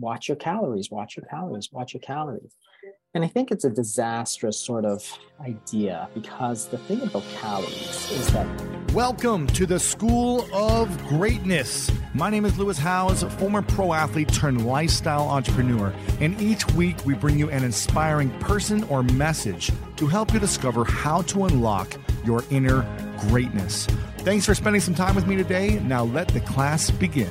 watch your calories, watch your calories, watch your calories. And I think it's a disastrous sort of idea because the thing about calories is that. Welcome to the School of Greatness. My name is Lewis Howes, former pro athlete turned lifestyle entrepreneur. And each week we bring you an inspiring person or message to help you discover how to unlock your inner greatness. Thanks for spending some time with me today. Now let the class begin.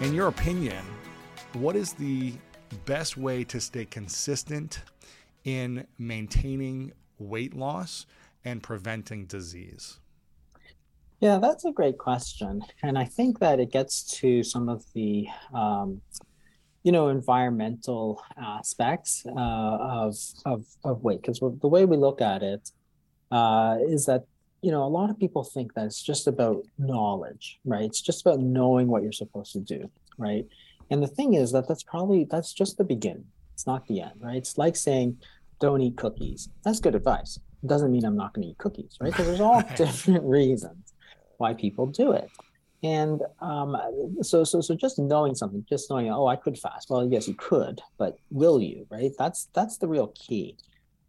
In your opinion, what is the best way to stay consistent in maintaining weight loss and preventing disease? Yeah, that's a great question. And I think that it gets to some of the, um, you know, environmental aspects uh, of, of, of weight. Because the way we look at it uh, is that you know, a lot of people think that it's just about knowledge, right? It's just about knowing what you're supposed to do, right? And the thing is that that's probably that's just the beginning. It's not the end, right? It's like saying, "Don't eat cookies." That's good advice. It doesn't mean I'm not going to eat cookies, right? Because there's all different reasons why people do it. And um, so, so, so, just knowing something, just knowing, oh, I could fast. Well, yes, you could, but will you? Right? That's that's the real key.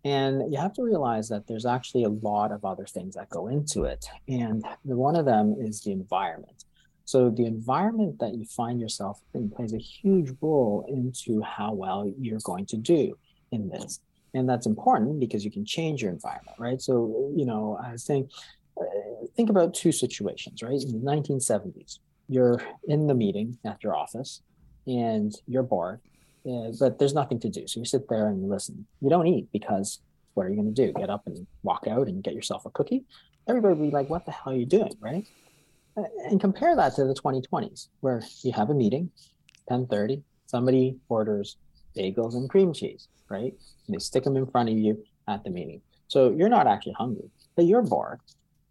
And you have to realize that there's actually a lot of other things that go into it. And one of them is the environment. So the environment that you find yourself in plays a huge role into how well you're going to do in this. And that's important because you can change your environment, right? So, you know, I saying, uh, think about two situations, right? In the 1970s, you're in the meeting at your office and you're bored uh, but there's nothing to do. So you sit there and you listen. You don't eat because what are you going to do? Get up and walk out and get yourself a cookie? Everybody would be like, what the hell are you doing? Right. Uh, and compare that to the 2020s where you have a meeting, 1030, somebody orders bagels and cream cheese, right? And they stick them in front of you at the meeting. So you're not actually hungry, but you're bored.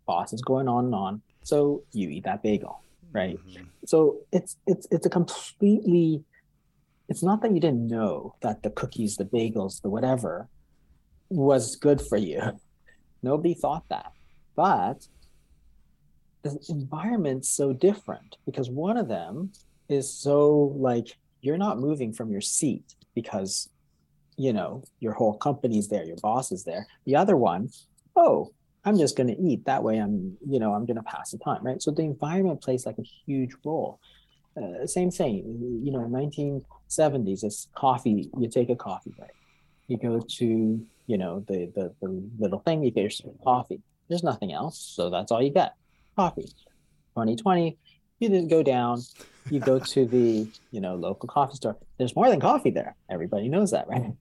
Boss is going on and on. So you eat that bagel, right? Mm-hmm. So it's it's it's a completely it's not that you didn't know that the cookies, the bagels, the whatever was good for you. Nobody thought that. But the environment's so different because one of them is so like you're not moving from your seat because you know your whole company's there your boss is there the other one oh i'm just going to eat that way i'm you know i'm going to pass the time right so the environment plays like a huge role uh, same thing you know 1970s it's coffee you take a coffee break. You go to you know the the, the little thing you get yourself coffee. There's nothing else so that's all you get. Coffee. 2020 you didn't go down. You go to the you know local coffee store. There's more than coffee there. Everybody knows that right?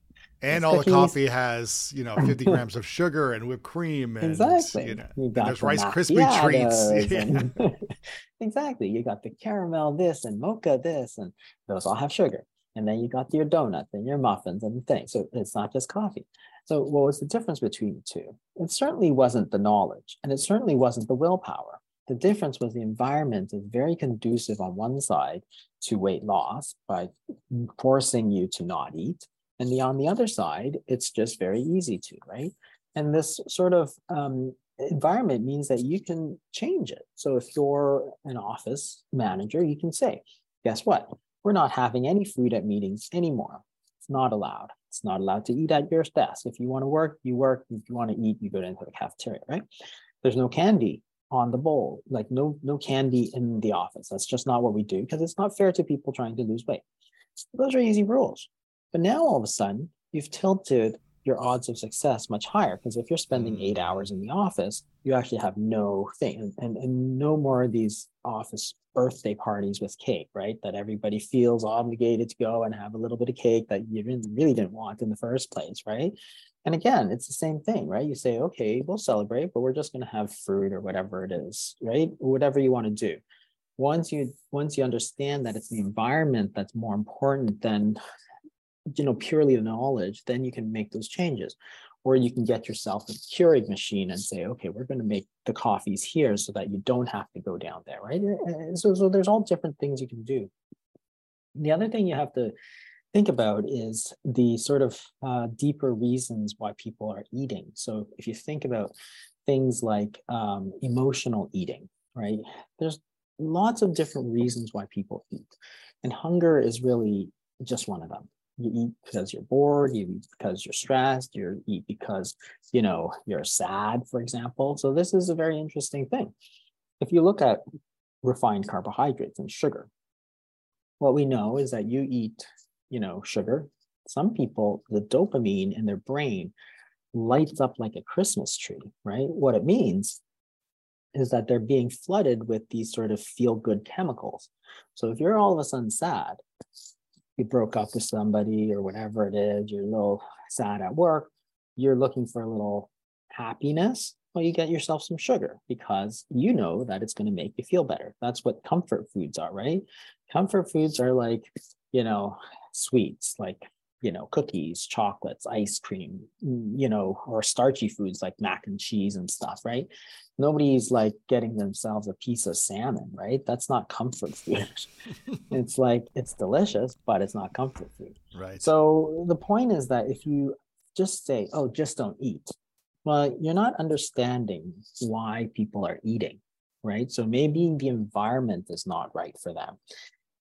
And all the coffee has you know 50 grams of sugar and whipped cream and exactly. you know you there's the rice crispy treats. and- exactly. You got the caramel this and mocha this and those all have sugar and then you got your donuts and your muffins and things so it's not just coffee so what was the difference between the two it certainly wasn't the knowledge and it certainly wasn't the willpower The difference was the environment is very conducive on one side to weight loss by forcing you to not eat. And the, on the other side, it's just very easy to, right? And this sort of um, environment means that you can change it. So if you're an office manager, you can say, guess what? We're not having any food at meetings anymore. It's not allowed. It's not allowed to eat at your desk. If you want to work, you work. If you want to eat, you go into the cafeteria, right? There's no candy on the bowl, like no no candy in the office. That's just not what we do because it's not fair to people trying to lose weight. So Those are easy rules. But now all of a sudden, you've tilted your odds of success much higher because if you're spending eight mm. hours in the office you actually have no thing and, and, no more of these office birthday parties with cake right? That everybody feels obligated to go and have a little bit of cake that you really, really didn't want in the first place right? And again it's the same thing right? You say okay we'll celebrate but we're just going to have fruit or whatever it is right? Whatever you want to do. Once you once you understand that it's the environment that's more important than you know purely the knowledge then you can make those changes. Or you can get yourself a Keurig machine and say okay we're going to make the coffees here so that you don't have to go down there right? So, so there's all different things you can do. The other thing you have to think about is the sort of uh, deeper reasons why people are eating. So if you think about things like um, emotional eating right? There's lots of different reasons why people eat and hunger is really just one of them you eat because you're bored you eat because you're stressed you eat because you know you're sad for example. So this is a very interesting thing. If you look at refined carbohydrates and sugar what we know is that you eat you know sugar. Some people the dopamine in their brain lights up like a christmas tree right? What it means is that they're being flooded with these sort of feel good chemicals. So if you're all of a sudden sad you broke up with somebody or whatever it is, you're a little sad at work, you're looking for a little happiness, well, you get yourself some sugar because you know that it's going to make you feel better. That's what comfort foods are, right? Comfort foods are like, you know, sweets, like you know, cookies, chocolates, ice cream, mm, you know, or starchy foods like mac and cheese and stuff, right? Nobody's like getting themselves a piece of salmon, right? That's not comfort food. it's like it's delicious, but it's not comfort food. Right. So the point is that if you just say, oh, just don't eat, well, you're not understanding why people are eating, right? So maybe the environment is not right for them.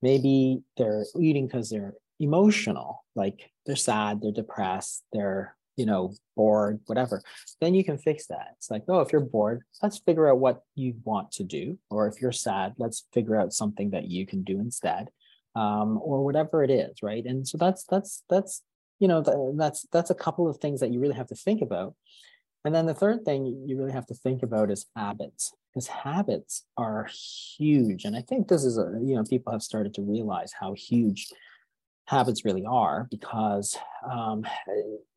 Maybe they're eating because they're emotional, like they're sad, they're depressed, they're, you know, bored, whatever, then you can fix that. It's like, oh, if you're bored, let's figure out what you want to do. Or if you're sad, let's figure out something that you can do instead. Um, or whatever it is, right? And so that's that's that's you know that's that's a couple of things that you really have to think about. And then the third thing you really have to think about is habits, because habits are huge. And I think this is a, you know, people have started to realize how huge habits really are because um,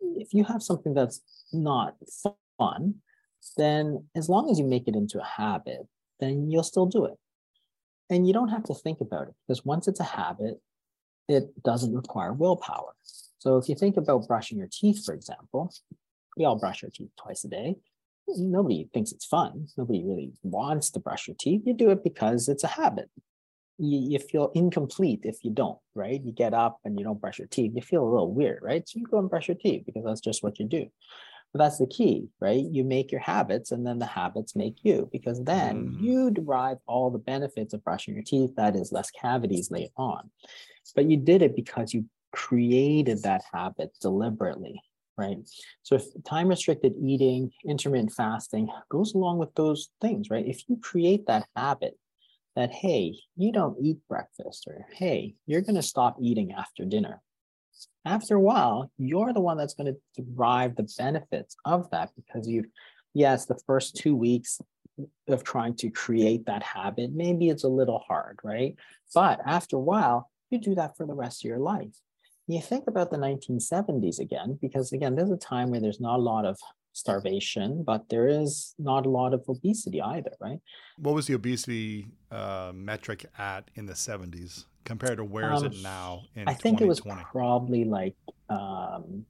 if you have something that's not fun then as long as you make it into a habit then you'll still do it. And you don't have to think about it because once it's a habit it doesn't require willpower. So if you think about brushing your teeth for example we all brush our teeth twice a day. Nobody thinks it's fun. Nobody really wants to brush your teeth. You do it because it's a habit you, you feel incomplete if you don't, right? You get up and you don't brush your teeth, you feel a little weird, right? So you go and brush your teeth because that's just what you do. But that's the key, right? You make your habits and then the habits make you because then mm. you derive all the benefits of brushing your teeth, that is less cavities later on. But you did it because you created that habit deliberately, right? So if time restricted eating, intermittent fasting goes along with those things, right? If you create that habit, that, hey, you don't eat breakfast, or hey, you're going to stop eating after dinner. After a while, you're the one that's going to derive the benefits of that because you've, yes, the first two weeks of trying to create that habit, maybe it's a little hard, right? But after a while, you do that for the rest of your life. You think about the 1970s again, because again, there's a time where there's not a lot of starvation, but there is not a lot of obesity either, right? What was the obesity uh, metric at in the 70s compared to where is um, it now in I think it was probably like um,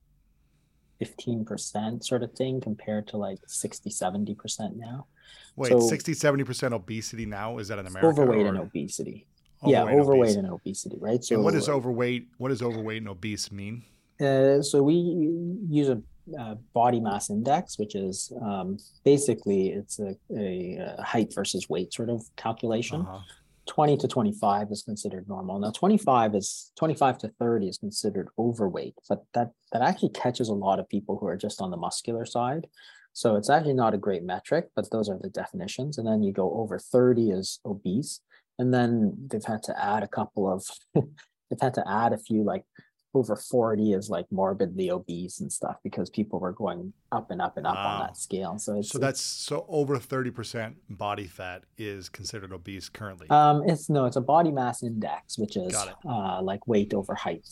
15% sort of thing compared to like 60, 70% now. Wait, so, 60, 70% obesity now? Is that in America? Overweight or? and obesity. Overweight yeah, overweight obese. and obesity, right? So and what does overweight, what does overweight and obese mean? Uh, so we use a uh, body mass index, which is um, basically it's a, a, a, height versus weight sort of calculation. Uh-huh. 20 to 25 is considered normal. Now 25 is 25 to 30 is considered overweight, but that that actually catches a lot of people who are just on the muscular side. So it's actually not a great metric, but those are the definitions. And then you go over 30 is obese. And then they've had to add a couple of they've had to add a few like over 40 is like morbidly obese and stuff because people were going up and up and up wow. on that scale. So so that's so over 30% body fat is considered obese currently. Um, it's no, it's a body mass index, which is uh, like weight over height,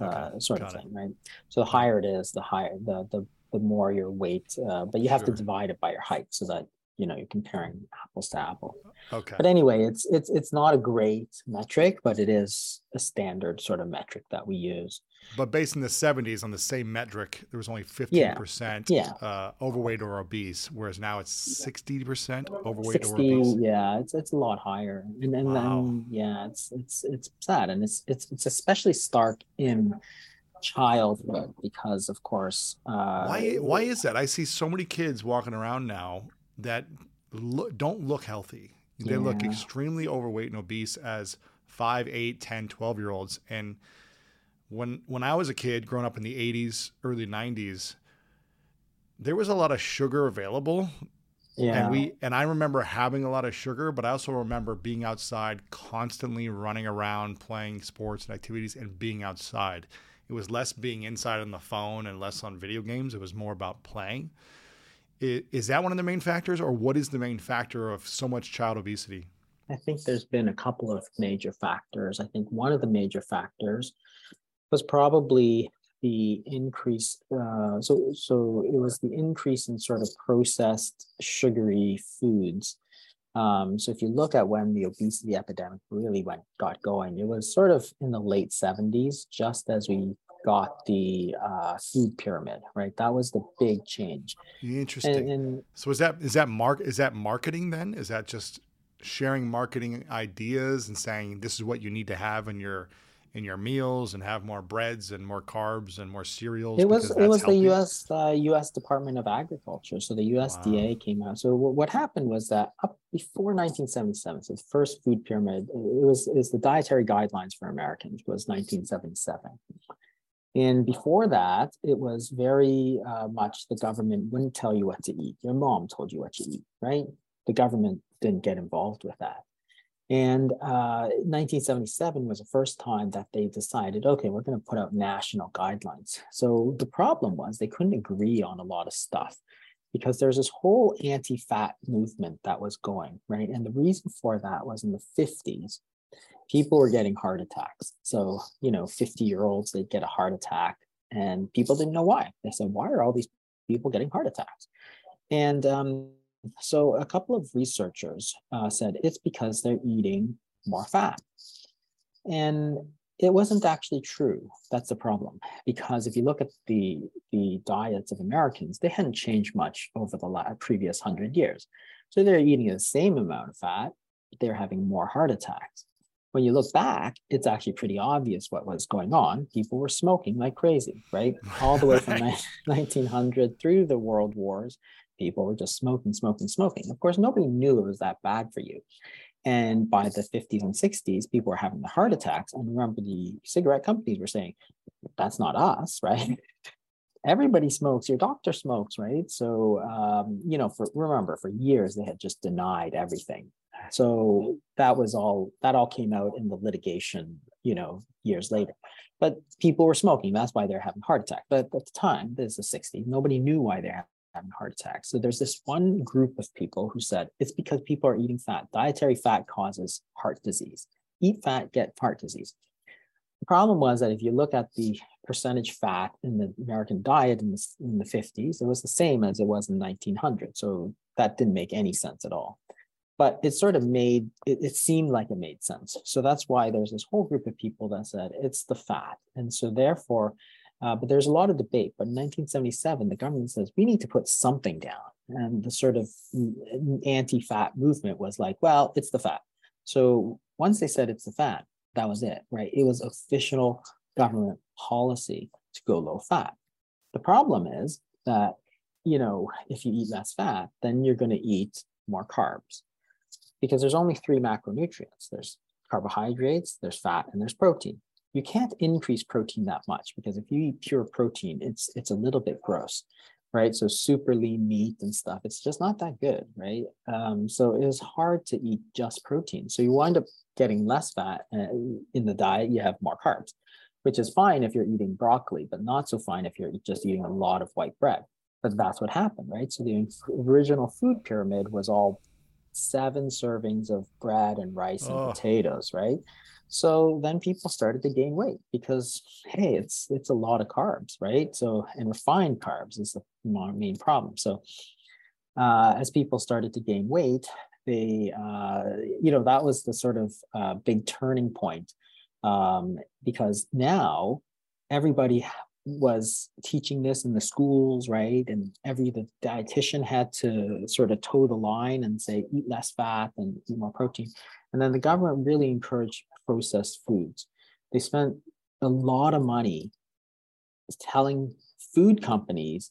uh, okay. sort Got of thing, it. right? So the higher it is, the higher the the the more your weight, uh, but you have sure. to divide it by your height so that you know you're comparing apples to apple okay. But anyway it's it's it's not a great metric but it is a standard sort of metric that we use. But based in the 70s on the same metric there was only 15% yeah. Uh, overweight or obese whereas now it's 60% overweight 60, or obese. yeah it's it's a lot higher. And and wow. then yeah it's it's it's sad. And it's it's it's especially stark in childhood because of course uh, why why is that? I see so many kids walking around now that don't look healthy. They yeah. look extremely overweight and obese as 5, 8, 10, 12 year olds. And when when I was a kid growing up in the 80s, early 90s, there was a lot of sugar available. Yeah. And we and I remember having a lot of sugar, but I also remember being outside constantly running around playing sports and activities and being outside. It was less being inside on the phone and less on video games. It was more about playing. Is that one of the main factors, or what is the main factor of so much child obesity? I think there's been a couple of major factors. I think one of the major factors was probably the increase. Uh, so, so it was the increase in sort of processed sugary foods. Um, so if you look at when the obesity epidemic really went got going, it was sort of in the late 70s, just as we got the uh, food pyramid, right? That was the big change. Interesting. And, and, so is that is that mark is that marketing then? Is that just sharing marketing ideas and saying this is what you need to have in your in your meals and have more breads and more carbs and more cereals? It was it was healthy? the U.S. Uh, U.S. Department of Agriculture, so the USDA wow. came out. So what happened was that up before 1977, so the first food pyramid, it was is the dietary guidelines for Americans was 1977. And before that, it was very uh, much the government wouldn't tell you what to eat. Your mom told you what to eat, right? The government didn't get involved with that. And uh, 1977 was the first time that they decided, okay, we're going to put out national guidelines. So the problem was they couldn't agree on a lot of stuff because there's this whole anti-fat movement that was going, right? And the reason for that was in the 50s, people were getting heart attacks. So, you know, 50 year olds, they'd get a heart attack and people didn't know why. They said, why are all these people getting heart attacks? And um, so a couple of researchers uh, said it's because they're eating more fat. And it wasn't actually true. That's the problem. Because if you look at the, the diets of Americans, they hadn't changed much over the last, previous hundred years. So they're eating the same amount of fat, they're having more heart attacks when you look back, it's actually pretty obvious what was going on. People were smoking like crazy, right? All the way from 1900 through the world wars, people were just smoking, smoking, smoking. Of course, nobody knew it was that bad for you. And by the 50s and 60s, people were having the heart attacks. And remember, the cigarette companies were saying, that's not us, right? Everybody smokes, your doctor smokes, right? So, um, you know, for remember, for years, they had just denied everything so that was all that all came out in the litigation, you know, years later. But people were smoking. That's why they're having heart attack. But at the time, this is the 60s, nobody knew why they're having heart attacks. So there's this one group of people who said it's because people are eating fat. Dietary fat causes heart disease. Eat fat, get heart disease. The problem was that if you look at the percentage fat in the American diet in the, in the 50s, it was the same as it was in 1900. So that didn't make any sense at all but it sort of made it, it, seemed like it made sense so that's why there's this whole group of people that said it's the fat and so therefore Uh, but there's a lot of debate. But in 1977, the government says we need to put something down. And the sort of anti fat movement was like, well, it's the fat. So once they said it's the fat, that was it, right? It was official government policy to go low fat. The problem is that, you know, if you eat less fat, then you're going to eat more carbs because there's only three macronutrients there's carbohydrates, there's fat, and there's protein. You can't increase protein that much because if you eat pure protein, it's it's a little bit gross, right? So super lean meat and stuff, it's just not that good, right? Um, so it is hard to eat just protein. So you wind up getting less fat uh, in the diet. You have more carbs, which is fine if you're eating broccoli, but not so fine if you're just eating a lot of white bread. But that's what happened, right? So the original food pyramid was all seven servings of bread and rice and oh. potatoes, right? So then people started to gain weight because hey, it's it's a lot of carbs, right? So and refined carbs is the main problem. So uh, as people started to gain weight, they uh, you know that was the sort of uh, big turning point um, because now everybody was teaching this in the schools, right? And every the dietitian had to sort of toe the line and say eat less fat and eat more protein. And then the government really encouraged processed foods. They spent a lot of money telling food companies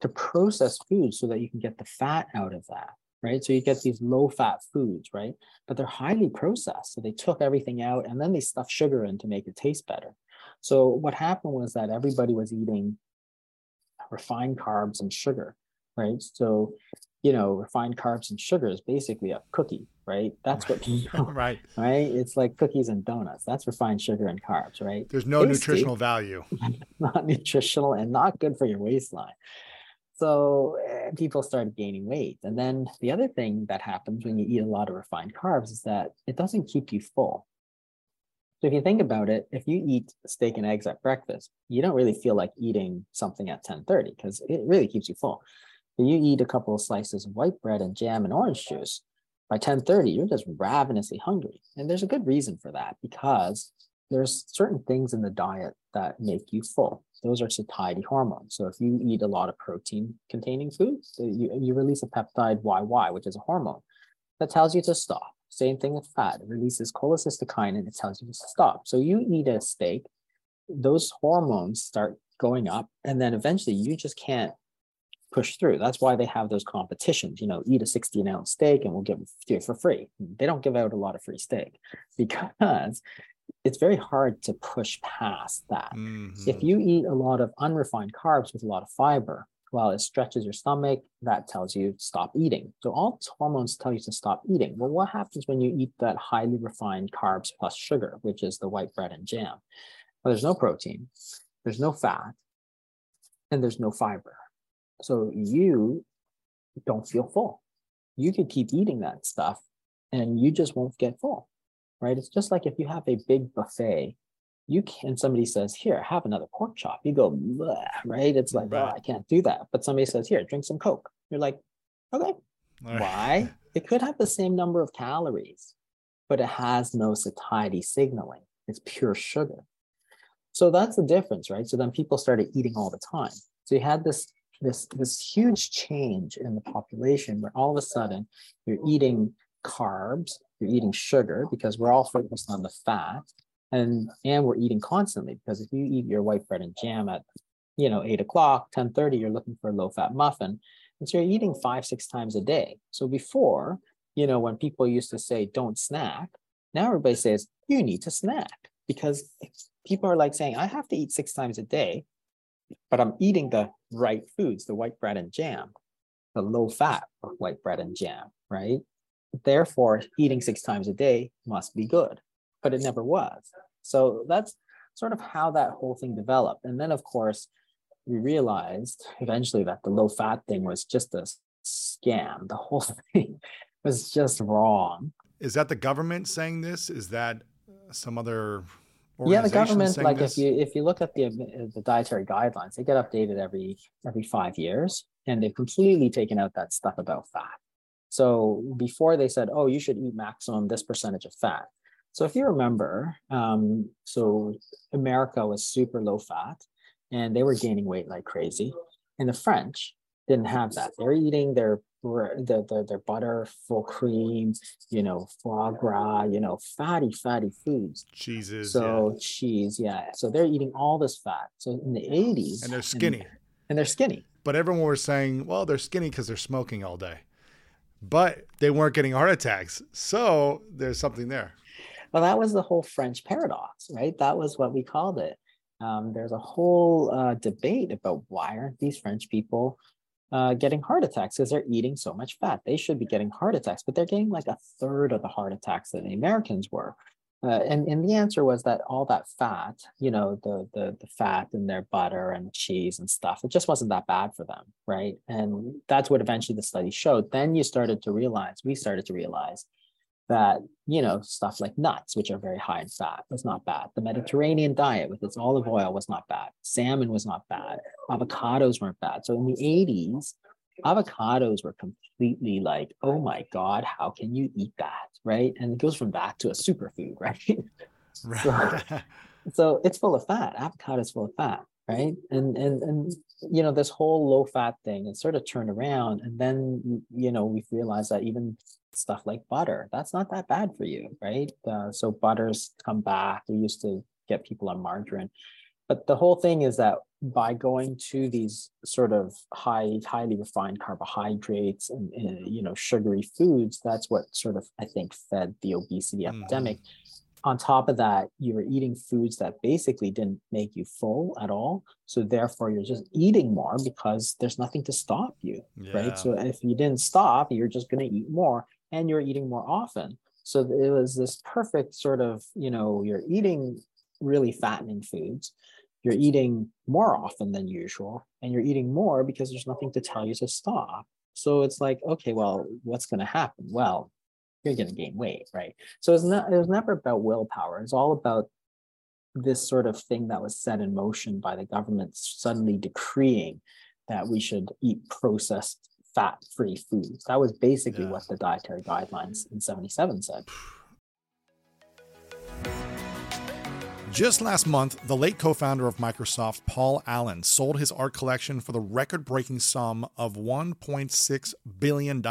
to process food so that you can get the fat out of that right so you get these low fat foods right but they're highly processed so they took everything out and then they stuffed sugar in to make it taste better so what happened was that everybody was eating refined carbs and sugar, right? So, you know, refined carbs and sugar is basically a cookie, right? That's what right. Right. It's like cookies and donuts. That's refined sugar and carbs, right? There's no Tasty, nutritional value. Not nutritional and not good for your waistline. So uh, people started gaining weight. And then the other thing that happens when you eat a lot of refined carbs is that it doesn't keep you full. So if you think about it, if you eat steak and eggs at breakfast, you don't really feel like eating something at 10:30 because it really keeps you full. If you eat a couple of slices of white bread and jam and orange juice, by 10:30 you're just ravenously hungry. And there's a good reason for that because there's certain things in the diet that make you full. Those are satiety hormones. So if you eat a lot of protein containing foods, you, you release a peptide YY, which is a hormone that tells you to stop. Same thing with fat. It releases cholecystokinin and it tells you to stop. So you eat a steak, those hormones start going up, and then eventually you just can't push through. That's why they have those competitions. You know, eat a 16 ounce steak and we'll give it for free. They don't give out a lot of free steak because it's very hard to push past that. Mm-hmm. If you eat a lot of unrefined carbs with a lot of fiber, while it stretches your stomach, that tells you stop eating. So all hormones tell you to stop eating. Well, what happens when you eat that highly refined carbs plus sugar, which is the white bread and jam? Well, there's no protein, there's no fat, and there's no fiber. So you don't feel full. You could keep eating that stuff and you just won't get full, right? It's just like if you have a big buffet you can somebody says here have another pork chop. You go right? It's like oh, right. oh i can't do that. But somebody says here drink some coke. You're like okay. Right. why? It could have the same number of calories but it has no satiety signaling. It's pure sugar. So that's the difference right? So then people started eating all the time. So you had this this this huge change in the population where all of a sudden you're eating carbs you're eating sugar because we're all focused on the fat and and we're eating constantly because if you eat your white bread and jam at you know 8 o'clock 10 30 you're looking for a low fat muffin. And so you're eating five six times a day. So before you know when people used to say don't snack now everybody says you need to snack because people are like saying i have to eat six times a day but i'm eating the right foods the white bread and jam the low fat white bread and jam right? Therefore eating six times a day must be good but it never was. So that's sort of how that whole thing developed. And then, of course, we realized eventually that the low fat thing was just a scam. The whole thing was just wrong. Is that the government saying this? Is that some other yeah the government like this? if you if you look at the the dietary guidelines they get updated every every five years and they've completely taken out that stuff about fat so before they said oh you should eat maximum this percentage of fat so if you remember, um, so America was super low fat, and they were gaining weight like crazy. And the French didn't have that. They're eating their the, the, their butter, full cream, you know, foie gras, you know, fatty, fatty foods. Cheeses. So yeah. cheese, yeah. So they're eating all this fat. So in the 80s. And they're skinny. And, and they're skinny. But everyone was saying, well, they're skinny because they're smoking all day. But they weren't getting heart attacks. So there's something there. Well, that was the whole French paradox, right? That was what we called it. Um, there's a whole uh, debate about why aren't these French people uh, getting heart attacks because they're eating so much fat. They should be getting heart attacks, but they're getting like a third of the heart attacks that the Americans were. Uh, and, and the answer was that all that fat, you know, the, the the fat in their butter and cheese and stuff, it just wasn't that bad for them, right? And that's what eventually the study showed. Then you started to realize, we started to realize that you know stuff like nuts which are very high in fat was not bad. The mediterranean diet with its olive oil was not bad. Salmon was not bad. Avocados weren't bad. So in the 80s avocados were completely like oh my god how can you eat that right? And it goes from that to a superfood right, right. so, so it's full of fat. Avocado is full of fat right? And and and you know this whole low fat thing it sort of turned around. And then you know we've realized that even stuff like butter. That's not that bad for you, right? Uh, so butters come back. We used to get people on margarine. But the whole thing is that by going to these sort of high, highly refined carbohydrates and, and you know sugary foods, that's what sort of I think fed the obesity mm-hmm. epidemic. On top of that, you were eating foods that basically didn't make you full at all. So therefore, you're just eating more because there's nothing to stop you, yeah. right? So if you didn't stop, you're just going to eat more and you're eating more often. So it was this perfect sort of, you know, you're eating really fattening foods, you're eating more often than usual, and you're eating more because there's nothing to tell you to stop. So it's like, okay, well, what's going to happen? Well, you're going to gain weight, right? So it's not, it was never about willpower. It's all about this sort of thing that was set in motion by the government suddenly decreeing that we should eat processed fat-free foods. That was basically yeah. what the dietary guidelines in 77 said. Just last month, the late co founder of Microsoft, Paul Allen, sold his art collection for the record breaking sum of $1.6 billion.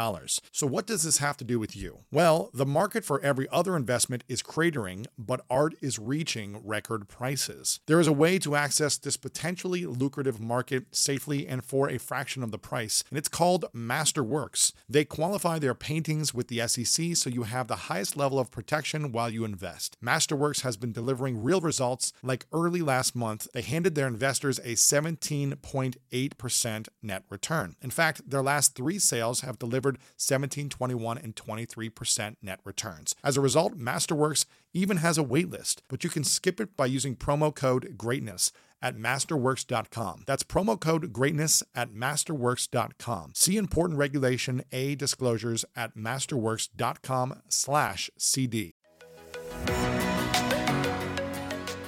So, what does this have to do with you? Well, the market for every other investment is cratering, but art is reaching record prices. There is a way to access this potentially lucrative market safely and for a fraction of the price, and it's called Masterworks. They qualify their paintings with the SEC so you have the highest level of protection while you invest. Masterworks has been delivering real results, like early last month, they handed their investors a 17.8% net return. In fact, their last three sales have delivered 17, 21, and 23% net returns. As a result, Masterworks even has a waitlist, but you can skip it by using promo code GREATNESS at masterworks.com. That's promo code greatness at masterworks.com. See important regulation A disclosures at masterworks.com slash CD.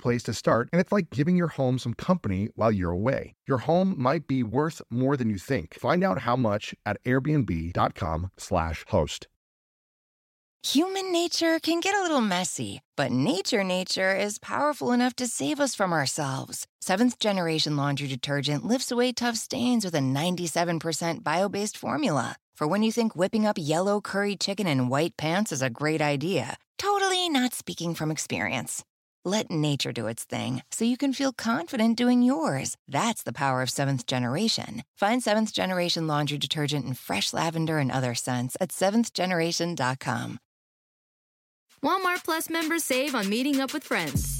place to start, and it's like giving your home some company while you're away. Your home might be worth more than you think. Find out how much at airbnb.com/slash host. Human nature can get a little messy, but nature nature is powerful enough to save us from ourselves. Seventh generation laundry detergent lifts away tough stains with a 97% bio-based formula. For when you think whipping up yellow curry chicken in white pants is a great idea, totally not speaking from experience. Let nature do its thing so you can feel confident doing yours. That's the power of seventh generation. Find seventh generation laundry detergent in fresh lavender and other scents at seventhgeneration.com. Walmart Plus members save on meeting up with friends.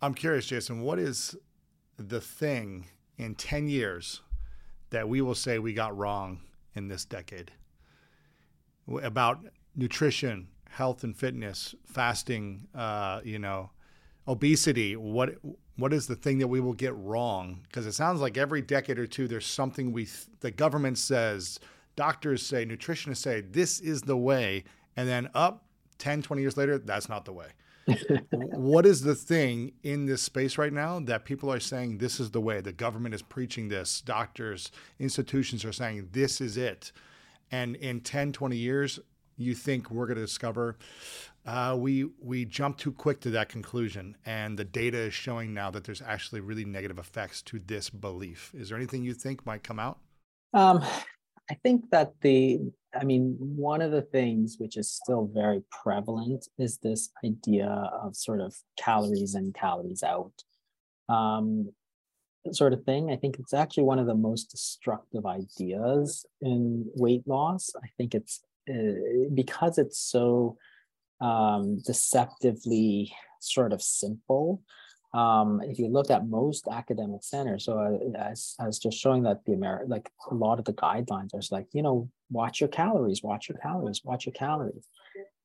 I'm curious, Jason, what is the thing in 10 years that we will say we got wrong in this decade about nutrition, health and fitness, fasting, uh, you know, obesity? What what is the thing that we will get wrong? Because it sounds like every decade or two, there's something we th- the government says, doctors say, nutritionists say, this is the way, and then up 10, 20 years later, that's not the way. What is the thing in this space right now that people are saying this is the way? The government is preaching this, doctors, institutions are saying this is it. And in 10, 20 years, you think we're going to discover uh, we we jump too quick to that conclusion, and the data is showing now that there's actually really negative effects to this belief. Is there anything you think might come out? Um, I think that the, I mean, one of the things which is still very prevalent is this idea of sort of calories in, calories out, um, sort of thing. I think it's actually one of the most destructive ideas in weight loss. I think it's uh, because it's so um, deceptively sort of simple. Um, if you look at most academic centers, so uh, as I was just showing that the American, like a lot of the guidelines are like, you know, watch your calories, watch your calories, watch your calories.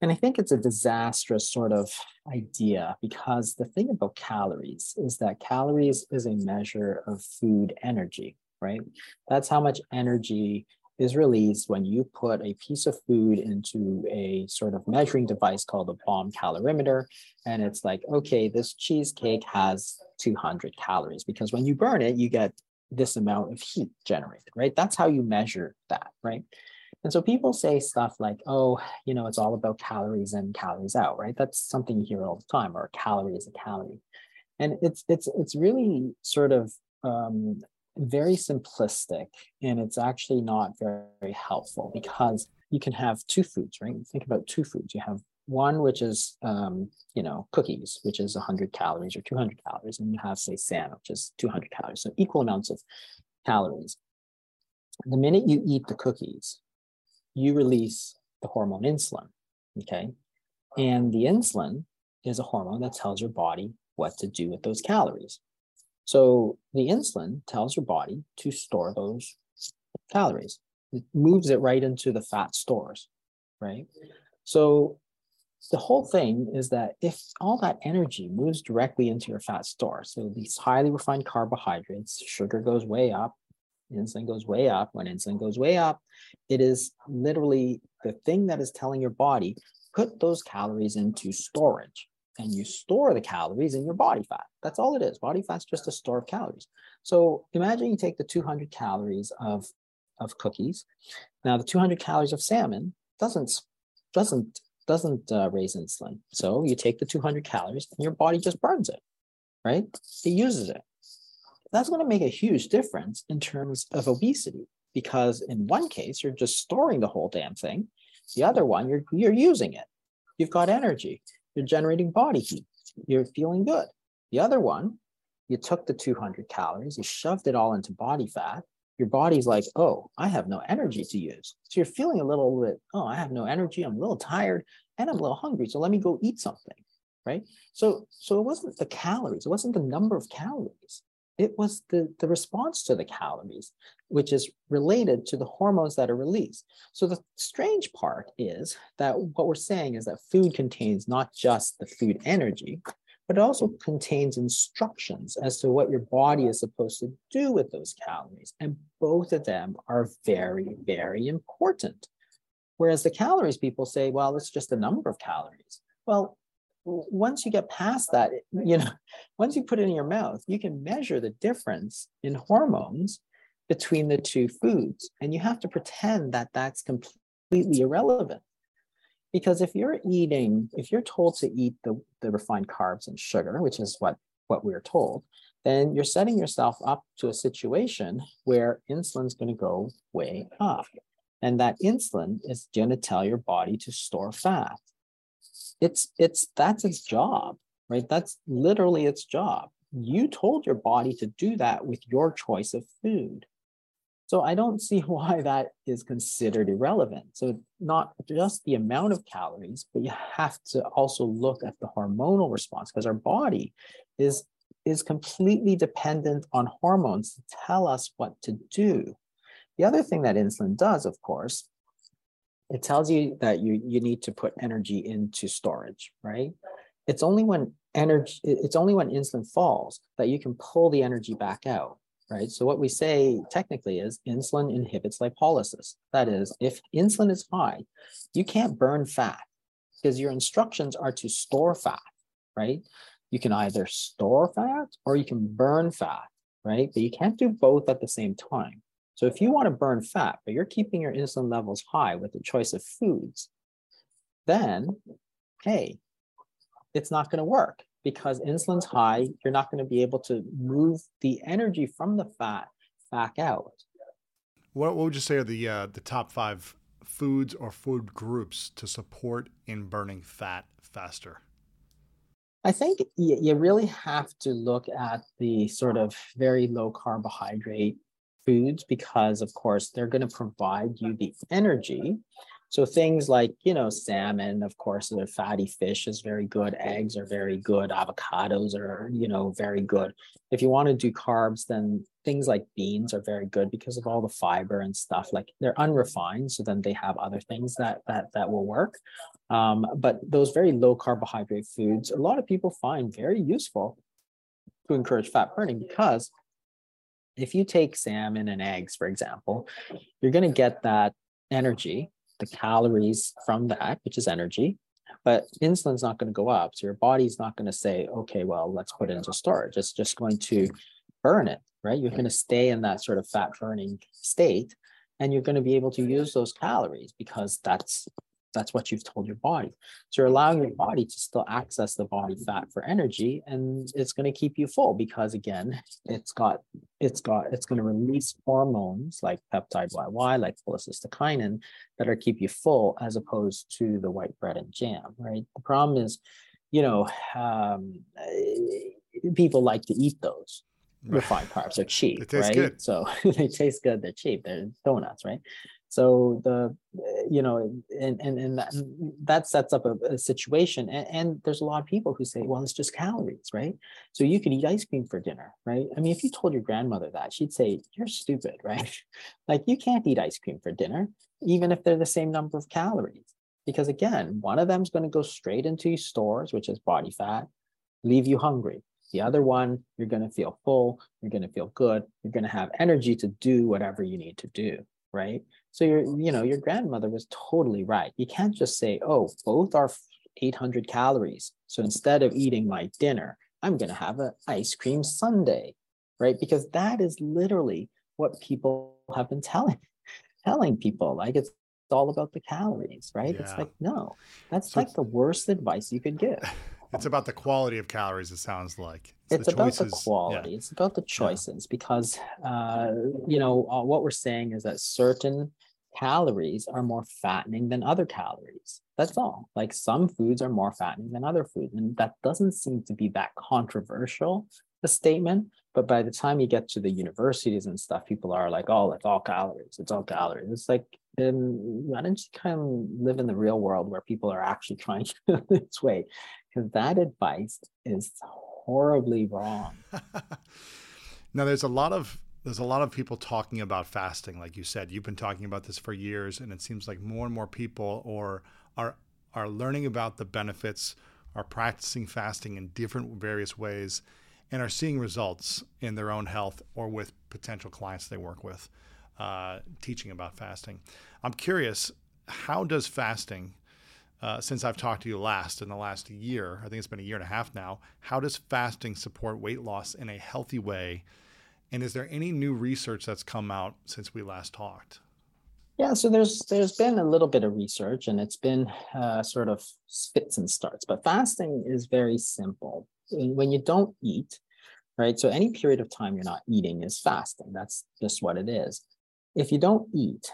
And I think it's a disastrous sort of idea because the thing about calories is that calories is a measure of food energy, right? That's how much energy is released when you put a piece of food into a sort of measuring device called a bomb calorimeter. And it's like, okay, this cheesecake has 200 calories because when you burn it, you get this amount of heat generated, right? That's how you measure that, right? And so people say stuff like, oh, you know, it's all about calories in, calories out, right? That's something you hear all the time, or calorie is a calorie. And it's it's it's really sort of um, very simplistic and it's actually not very, helpful because you can have two foods, right? Think about two foods. You have one which is um, you know cookies which is 100 calories or 200 calories and you have say salmon which is 200 calories so equal amounts of calories the minute you eat the cookies you release the hormone insulin okay and the insulin is a hormone that tells your body what to do with those calories so the insulin tells your body to store those calories. It moves it right into the fat stores, right? So the whole thing is that if all that energy moves directly into your fat store, so these highly refined carbohydrates, sugar goes way up, insulin goes way up. When insulin goes way up, it is literally the thing that is telling your body, put those calories into storage and you store the calories in your body fat. That's all it is. Body fat's just a store of calories. So imagine you take the 200 calories of, of cookies. Now the 200 calories of salmon doesn't doesn't doesn't uh, raise insulin. So you take the 200 calories and your body just burns it, right? It uses it. That's going to make a huge difference in terms of obesity because in one case you're just storing the whole damn thing. The other one you're you're using it. You've got energy you're generating body heat. You're feeling good. The other one, you took the 200 calories, you shoved it all into body fat. Your body's like, oh, I have no energy to use. So you're feeling a little bit, oh, I have no energy. I'm a little tired and I'm a little hungry. So let me go eat something. Right. So, so it wasn't the calories, it wasn't the number of calories it was the, the response to the calories, which is related to the hormones that are released. So the strange part is that what we're saying is that food contains not just the food energy, but it also contains instructions as to what your body is supposed to do with those calories. And both of them are very, very important. Whereas the calories, people say, well, it's just a number of calories. Well, once you get past that, you know, once you put it in your mouth, you can measure the difference in hormones between the two foods. And you have to pretend that that's completely irrelevant. Because if you're eating, if you're told to eat the, the refined carbs and sugar, which is what what we're told, then you're setting yourself up to a situation where insulin's going to go way up. And that insulin is going to tell your body to store fat. It's it's that's its job, right? That's literally its job. You told your body to do that with your choice of food. So I don't see why that is considered irrelevant. So not just the amount of calories, but you have to also look at the hormonal response because our body is is completely dependent on hormones to tell us what to do. The other thing that insulin does, of course, it tells you that you you need to put energy into storage, right? It's only when energy it's only when insulin falls that you can pull the energy back out right? So what we say technically is insulin inhibits lipolysis. That is, if insulin is high, you can't burn fat because your instructions are to store fat, right? You can either store fat or you can burn fat, right? But you can't do both at the same time. So if you want to burn fat, but you're keeping your insulin levels high with the choice of foods, then hey, it's not going to work because insulin's high, you're not going to be able to move the energy from the fat back out. What, what would you say are the uh, the top five foods or food groups to support in burning fat faster? I think you really have to look at the sort of very low carbohydrate foods because, of course, they're going to provide you the energy so things like, you know, salmon, of course, the fatty fish is very good. Eggs are very good. Avocados are, you know, very good. If you want to do carbs, then things like beans are very good because of all the fiber and stuff. Like they're unrefined, so then they have other things that that that will work. Um, but those very low carbohydrate foods, a lot of people find very useful to encourage fat burning because if you take salmon and eggs, for example, you're going to get that energy the calories from that, which is energy, but insulin's not going to go up. So your body's not going to say, okay, well, let's put it into storage. It's just going to burn it, right? You're going to stay in that sort of fat burning state and you're going to be able to use those calories because that's that's what you've told your body. So you're allowing your body to still access the body fat for energy, and it's going to keep you full because again, it's got it's got it's going to release hormones like peptide YY, like cholecystokinin, that are keep you full as opposed to the white bread and jam. Right. The problem is, you know, um, people like to eat those refined carbs are cheap, right? Good. So they taste good, they're cheap, they're donuts, right? So the eh, you know and and, and that, that sets up a, a situation. And, and, there's a lot of people who say well it's just calories right? So you could eat ice cream for dinner right? I mean if you told your grandmother that she'd say you're stupid right? Like you can't eat ice cream for dinner even if they're the same number of calories. Because again one of them is going to go straight into your stores which is body fat leave you hungry. The other one you're going to feel full you're going to feel good you're going to have energy to do whatever you need to do right so your, you know, your grandmother was totally right. You can't just say, oh, both are 800 calories. So instead of eating my dinner, I'm going to have an ice cream sundae, right? Because that is literally what people have been telling telling people. Like it's all about the calories, right? Yeah. It's like, no, that's so like the worst advice you could give. It's about the quality of calories, it sounds like. It's, the about the quality. Yeah. It's about the choices yeah. because, uh, you know, uh, what we're saying is that certain calories are more fattening than other calories. That's all. Like some foods are more fattening than other foods. And that doesn't seem to be that controversial, a statement. But by the time you get to the universities and stuff, people are like, oh, it's all calories. It's all calories. It's like, um, why don't you kind of live in the real world where people are actually trying to lose weight? Because that advice is horribly wrong. now, there's a lot of there's a lot of people talking about fasting like you said you've been talking about this for years and it seems like more and more people or are are learning about the benefits are practicing fasting in different various ways and are seeing results in their own health or with potential clients they work with uh, teaching about fasting i'm curious how does fasting uh, since I've talked to you last in the last year, I think it's been a year and a half now. How does fasting support weight loss in a healthy way and is there any new research that's come out since we last talked? Yeah, so there's there's been a little bit of research, and it's been uh, sort of spits and starts. But fasting is very simple. when you don't eat, right? So any period of time you're not eating is fasting. That's just what it is. If you don't eat,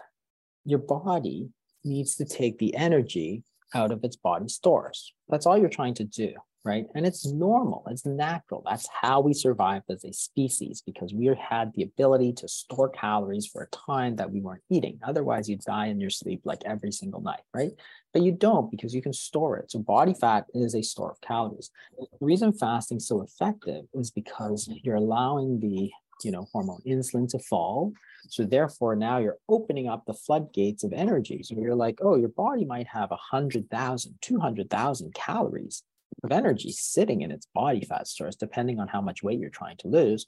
your body needs to take the energy out of its body stores. That's all you're trying to do right? And it's normal, it's natural. That's how we survived as a species because we had the ability to store calories for a time that we weren't eating. Otherwise, you'd die in your sleep like every single night, right? But you don't because you can store it. So, body fat is a store of calories. The reason fasting is so effective is because you're allowing the you know hormone insulin to fall so therefore now you're opening up the floodgates of energy so you're like oh your body might have 100000 200000 calories of energy sitting in its body fat stores, depending on how much weight you're trying to lose.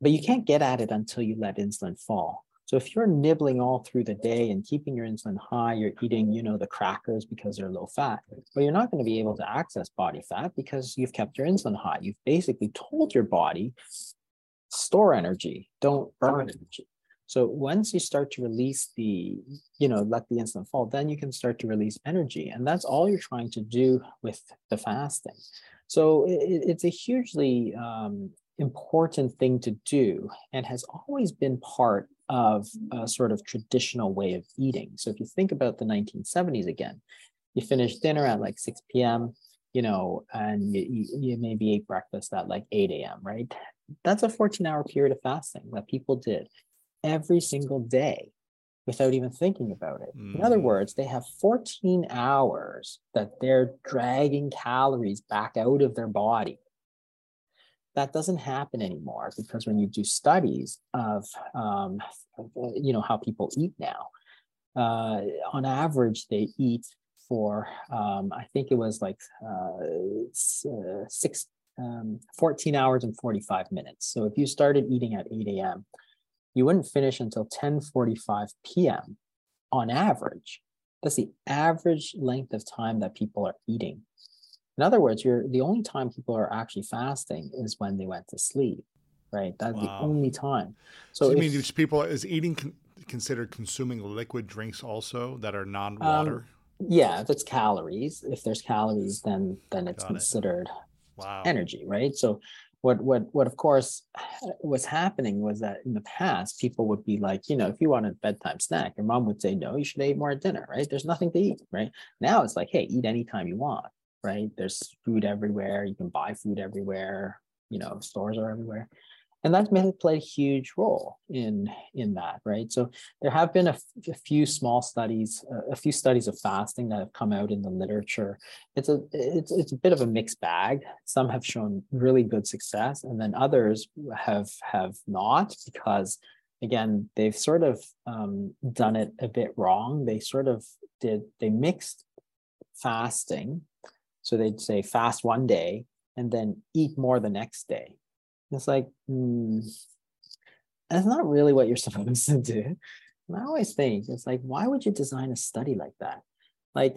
But you can't get at it until you let insulin fall. So if you're nibbling all through the day and keeping your insulin high, you're eating, you know, the crackers because they're low fat, but you're not going to be able to access body fat because you've kept your insulin high. You've basically told your body, store energy, don't burn energy. So once you start to release the, you know, let the insulin fall, then you can start to release energy. And that's all you're trying to do with the fasting. So it, it's a hugely um, important thing to do and has always been part of a sort of traditional way of eating. So if you think about the 1970s again, you finish dinner at like 6 p.m., you know, and you, you maybe ate breakfast at like 8 a.m., right? That's a 14 hour period of fasting that people did every single day without even thinking about it. Mm. In other mm. words, they have 14 hours that they're dragging calories back out of their body. That doesn't happen anymore because when you do studies of, um, you know, how people eat now, uh, on average, they eat for, um, I think it was like uh, uh six, um, 14 hours and 45 minutes. So if you started eating at 8 a.m., you wouldn't finish until 10:45 p.m. on average. That's the average length of time that people are eating. In other words, you're the only time people are actually fasting is when they went to sleep, right? That's wow. the only time. So, so you if, mean people is eating con- considered consuming liquid drinks also that are non-water? Um, yeah, if it's calories, if there's calories, then then it's Got considered it. wow. energy, right? So what what what of course was happening was that in the past people would be like you know if you want a bedtime snack your mom would say no you should eat more at dinner right? There's nothing to eat right? Now it's like hey eat anytime you want right? There's food everywhere. You can buy food everywhere. You know stores are everywhere and really played a huge role in in that right? So there have been a few small studies uh, a few studies of fasting that have come out in the literature. It's a it's, it's a bit of a mixed bag. Some have shown really good success and then others have have not because again they've sort of um, done it a bit wrong. They sort of did they mixed fasting. So they'd say fast one day and then eat more the next day it's like, mm, that's not really what you're supposed to do. And I always think it's like, why would you design a study like that? Like,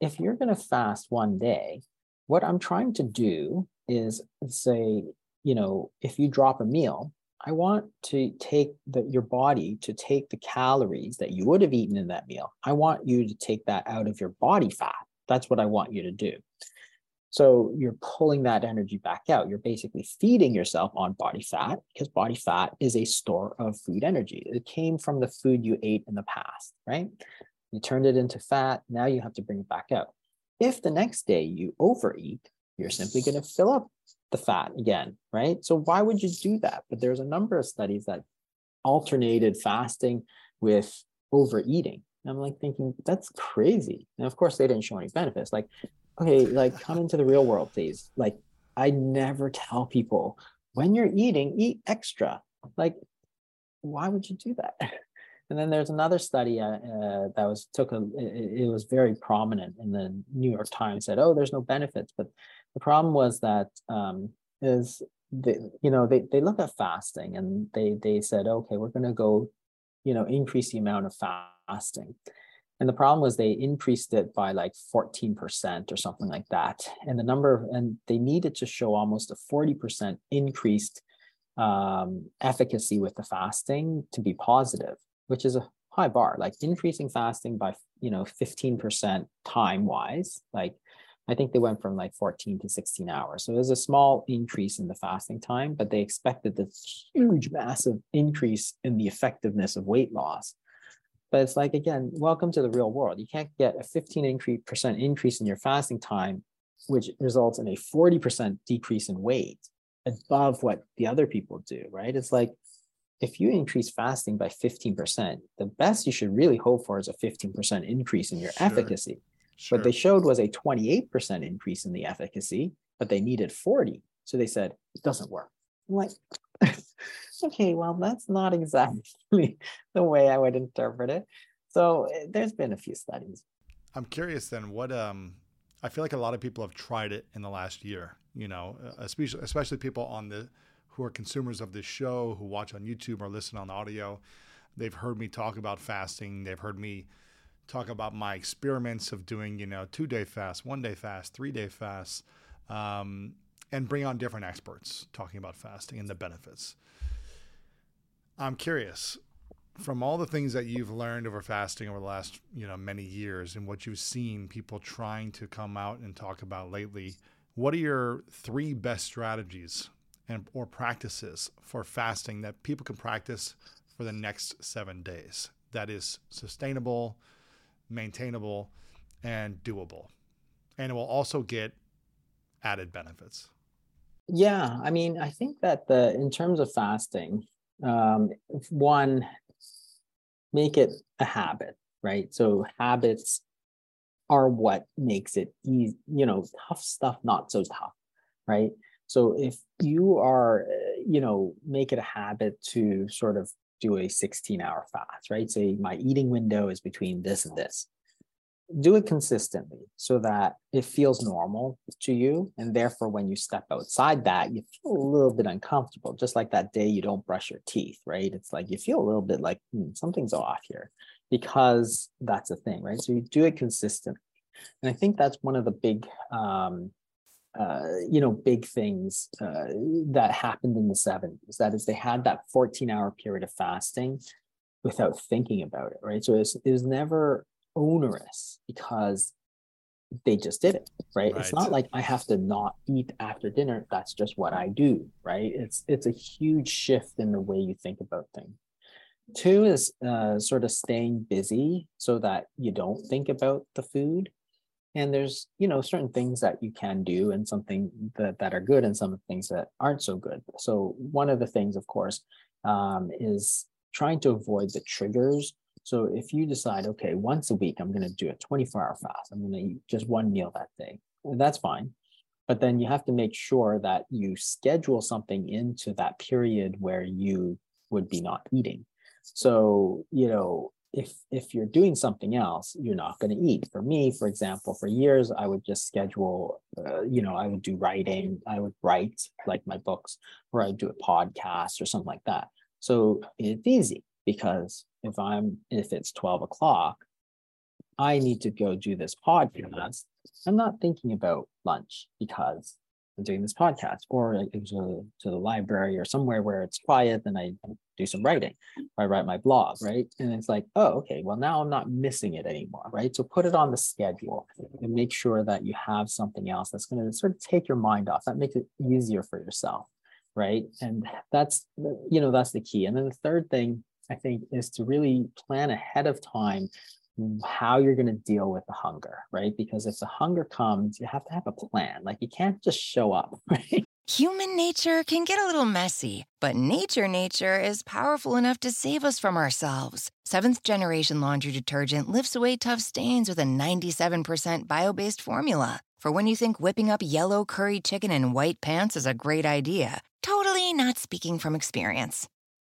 if you're going to fast one day, what I'm trying to do is say, you know, if you drop a meal, I want to take the, your body to take the calories that you would have eaten in that meal. I want you to take that out of your body fat. That's what I want you to do. So you're pulling that energy back out. You're basically feeding yourself on body fat because body fat is a store of food energy. It came from the food you ate in the past, right? You turned it into fat. Now you have to bring it back out. If the next day you overeat, you're simply going to fill up the fat again, right? So why would you do that? But there's a number of studies that alternated fasting with overeating. And I'm like thinking, that's crazy. And of course, they didn't show any benefits. Like okay, like come into the real world, please. Like I never tell people when you're eating, eat extra. Like, why would you do that? And then there's another study uh, uh, that was took a it, it, was very prominent in the New York Times said, oh, there's no benefits, but the problem was that um, is they, you know they they look at fasting and they they said, okay, we're going to go, you know, increase the amount of fasting, and the problem was they increased it by like 14% or something like that. And the number, and they needed to show almost a 40% increased um, efficacy with the fasting to be positive, which is a high bar. Like increasing fasting by, you know, 15% time wise, like I think they went from like 14 to 16 hours. So there's a small increase in the fasting time, but they expected this huge, massive increase in the effectiveness of weight loss. But it's like, again, welcome to the real world. You can't get a 15 percent increase in your fasting time, which results in a 40% decrease in weight above what the other people do, right? It's like, if you increase fasting by 15%, the best you should really hope for is a 15% increase in your sure. efficacy. Sure. What they showed was a 28% increase in the efficacy, but they needed 40. So they said, it doesn't work. I'm like, okay, well, that's not exactly the way I would interpret it. So eh, there's been a few studies. I'm curious then, what um I feel like a lot of people have tried it in the last year, you know, especially especially people on the who are consumers of this show, who watch on YouTube or listen on audio. They've heard me talk about fasting. They've heard me talk about my experiments of doing, you know, two day fast, one day fast, three day fast, um, and bring on different experts talking about fasting and the benefits. I'm curious from all the things that you've learned over fasting over the last, you know, many years and what you've seen people trying to come out and talk about lately, what are your three best strategies and or practices for fasting that people can practice for the next 7 days that is sustainable, maintainable, and doable. And it will also get added benefits. Yeah, I mean, I think that the in terms of fasting, um, one, make it a habit, right? So habits are what makes it easy, you know, tough stuff not so tough, right? So if you are, you know, make it a habit to sort of do a 16 hour fast, right? Say my eating window is between this and this. Do it consistently so that it feels normal to you. And therefore, when you step outside that, you feel a little bit uncomfortable, just like that day you don't brush your teeth, right? It's like you feel a little bit like hmm, something's off here because that's a thing, right? So you do it consistently. And I think that's one of the big um, uh, you know, big things uh, that happened in the 70s. That is, they had that 14 hour period of fasting without thinking about it, right? So it was, it was never onerous because they just did it, right? right? It's not like I have to not eat after dinner. That's just what I do, right? It's it's a huge shift in the way you think about things. Two is uh, sort of staying busy so that you don't think about the food and there's you know certain things that you can do and something that, that are good and some of things that aren't so good so one of the things of course um, is trying to avoid the triggers so if you decide okay once a week i'm going to do a 24 hour fast. I'm going to eat just one meal that day that's fine. But then you have to make sure that you schedule something into that period where you would be not eating. So you know if if you're doing something else you're not going to eat. For me for example for years i would just schedule uh, you know i would do writing. I would write like my books or i'd do a podcast or something like that. So it's easy because if i'm if it's 12 o'clock i need to go do this podcast i'm not thinking about lunch because I'm doing this podcast, or I go to, the library or somewhere where it's quiet, and I do some writing. I write my blog, right? And it's like, oh, okay, well, now I'm not missing it anymore, right? So put it on the schedule and make sure that you have something else that's going to sort of take your mind off. That makes it easier for yourself, right? And that's, you know, that's the key. And then the third thing I think is to really plan ahead of time how you're going to deal with the hunger, right? Because if the hunger comes, you have to have a plan. Like you can't just show up, right? Human nature can get a little messy, but nature nature is powerful enough to save us from ourselves. Seventh generation laundry detergent lifts away tough stains with a 97% bio based formula. For when you think whipping up yellow curry chicken in white pants is a great idea, totally not speaking from experience.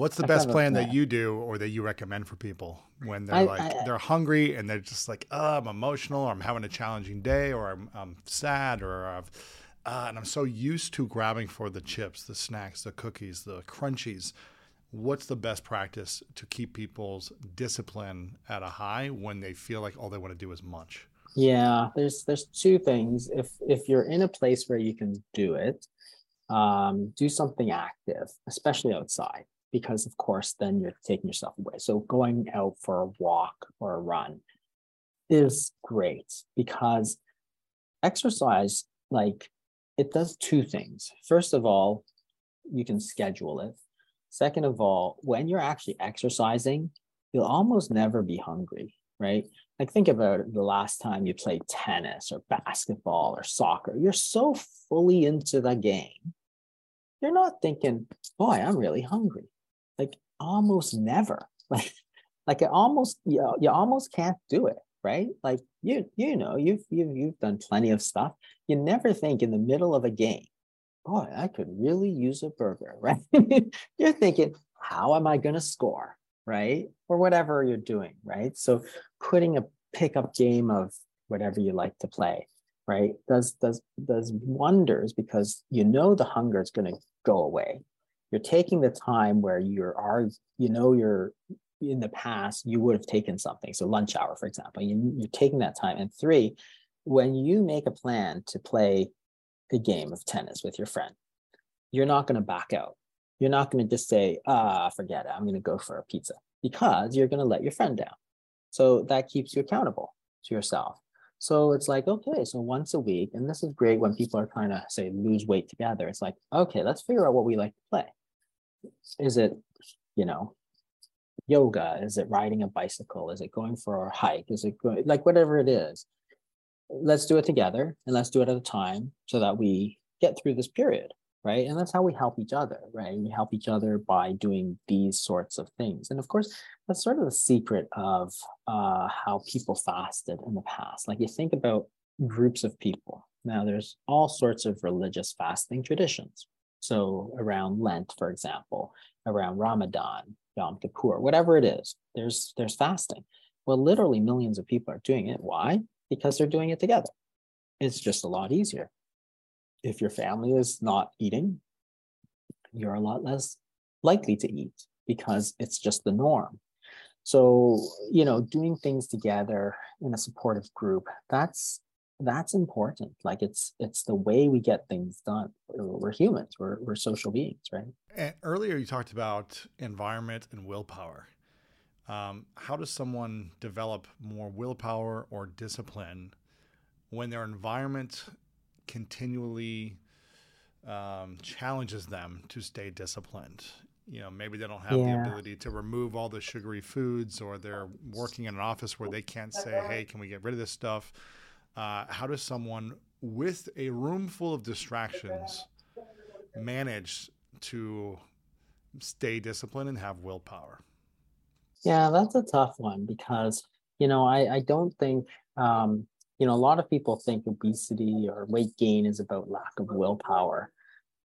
What's the I best plan that you do or that you recommend for people when they're I- like I- they're hungry and they're just like, oh, I'm emotional, or I'm having a challenging day, or I'm, I'm sad, or I've, uh, and I'm so used to grabbing for the chips, the snacks, the cookies, the crunchies. What's the best practice to keep people's discipline at a high when they feel like all they want to do is munch? Yeah, there's there's two things. If if you're in a place where you can do it, um, do something active, especially outside, because of course then you're taking yourself away. So going out for a walk or a run is great because exercise, like it does two things. First of all, you can schedule it. Second of all, when you're actually exercising, you'll almost never be hungry, right? Like think about the last time you played tennis or basketball or soccer. You're so fully into the game. You're not thinking, boy, I'm really hungry. Like almost never. Like like it almost you, know, you almost can't do it, right? Like you you know, you've you've you've done plenty of stuff. You never think in the middle of a game, boy, I could really use a burger, right? you're thinking, how am I going to score, right? Or whatever you're doing, right? So putting a pickup game of whatever you like to play, right, does does does wonders because you know the hunger is going to go away. You're taking the time where you're are you know you're in the past you would have taken something. So lunch hour, for example, you, you're taking that time. And three, when you make a plan to play a game of tennis with your friend, you're not going to back out. You're not going to just say, ah, forget it. I'm going to go for a pizza because you're going to let your friend down. So that keeps you accountable to yourself. So it's like, okay, so once a week, and this is great when people are trying to say lose weight together. It's like, okay, let's figure out what we like to play. Is it, you know, yoga? Is it riding a bicycle? Is it going for a hike? Is it going, like whatever it is? Let's do it together and let's do it at a time so that we get through this period right? And that's how we help each other, right? We help each other by doing these sorts of things. And of course, that's sort of the secret of uh, how people fasted in the past. Like you think about groups of people. Now, there's all sorts of religious fasting traditions. So around Lent, for example, around Ramadan, Yom Kippur, whatever it is, there's there's fasting. Well, literally millions of people are doing it. Why? Because they're doing it together. It's just a lot easier if your family is not eating, you're a lot less likely to eat because it's just the norm. So, you know, doing things together in a supportive group, that's that's important. Like it's it's the way we get things done. We're, humans, we're we're social beings, right? And earlier you talked about environment and willpower. Um, how does someone develop more willpower or discipline when their environment continually um, challenges them to stay disciplined. You know, maybe they don't have Yeah. the ability to remove all the sugary foods, or they're working in an office where they can't say, "Hey, can we get rid of this stuff?" Uh, how does someone with a room full of distractions manage to stay disciplined and have willpower? Yeah, that's a tough one because, you know, I, I don't think, um, you know, a lot of people think obesity or weight gain is about lack of willpower.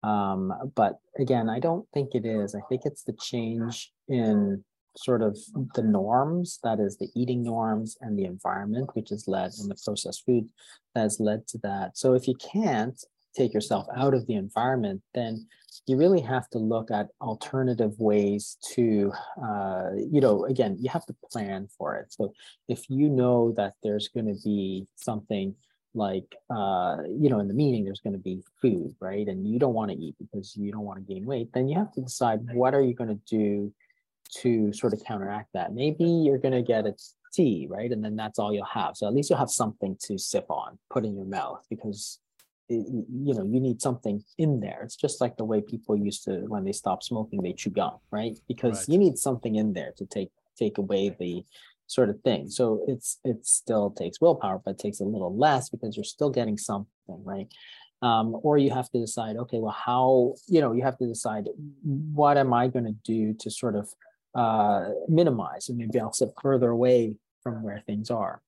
Um, but again, I don't think it is. I think it's the change in sort of the norms, that is the eating norms and the environment, which has led in the processed food that has led to that. So if you can't take yourself out of the environment, then you really have to look at alternative ways to, uh, you know, again, you have to plan for it. So if you know that there's going to be something like, uh, you know, in the meeting, there's going to be food, right? And you don't want to eat because you don't want to gain weight, then you have to decide what are you going to do to sort of counteract that. Maybe you're going to get a tea, right? And then that's all you'll have. So at least you'll have something to sip on, put in your mouth because you know you need something in there it's just like the way people used to when they stop smoking they chew gum right because right. you need something in there to take take away the sort of thing so it's it still takes willpower but it takes a little less because you're still getting something right um, or you have to decide okay well how you know you have to decide what am i going to do to sort of uh, minimize and maybe i'll sit further away from where things are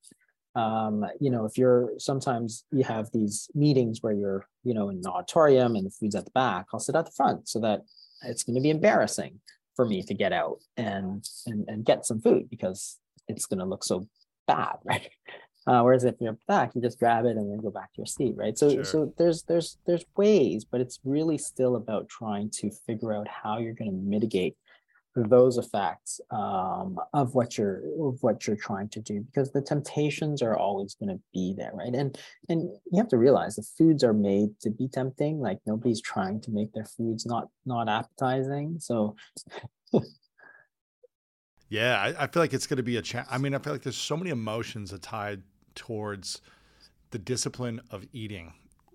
um, you know, if you're sometimes you have these meetings where you're, you know, in the auditorium and the food's at the back, I'll sit at the front so that it's going to be embarrassing for me to get out and and, and get some food because it's going to look so bad, right? Uh, whereas if you're back, you just grab it and then go back to your seat, right? So sure. so there's there's there's ways, but it's really still about trying to figure out how you're going to mitigate those effects um, of what you're of what you're trying to do because the temptations are always going to be there right? And and you have to realize the foods are made to be tempting like nobody's trying to make their foods not not appetizing so yeah I, I, feel like it's going to be a cha- i mean i feel like there's so many emotions that tied towards the discipline of eating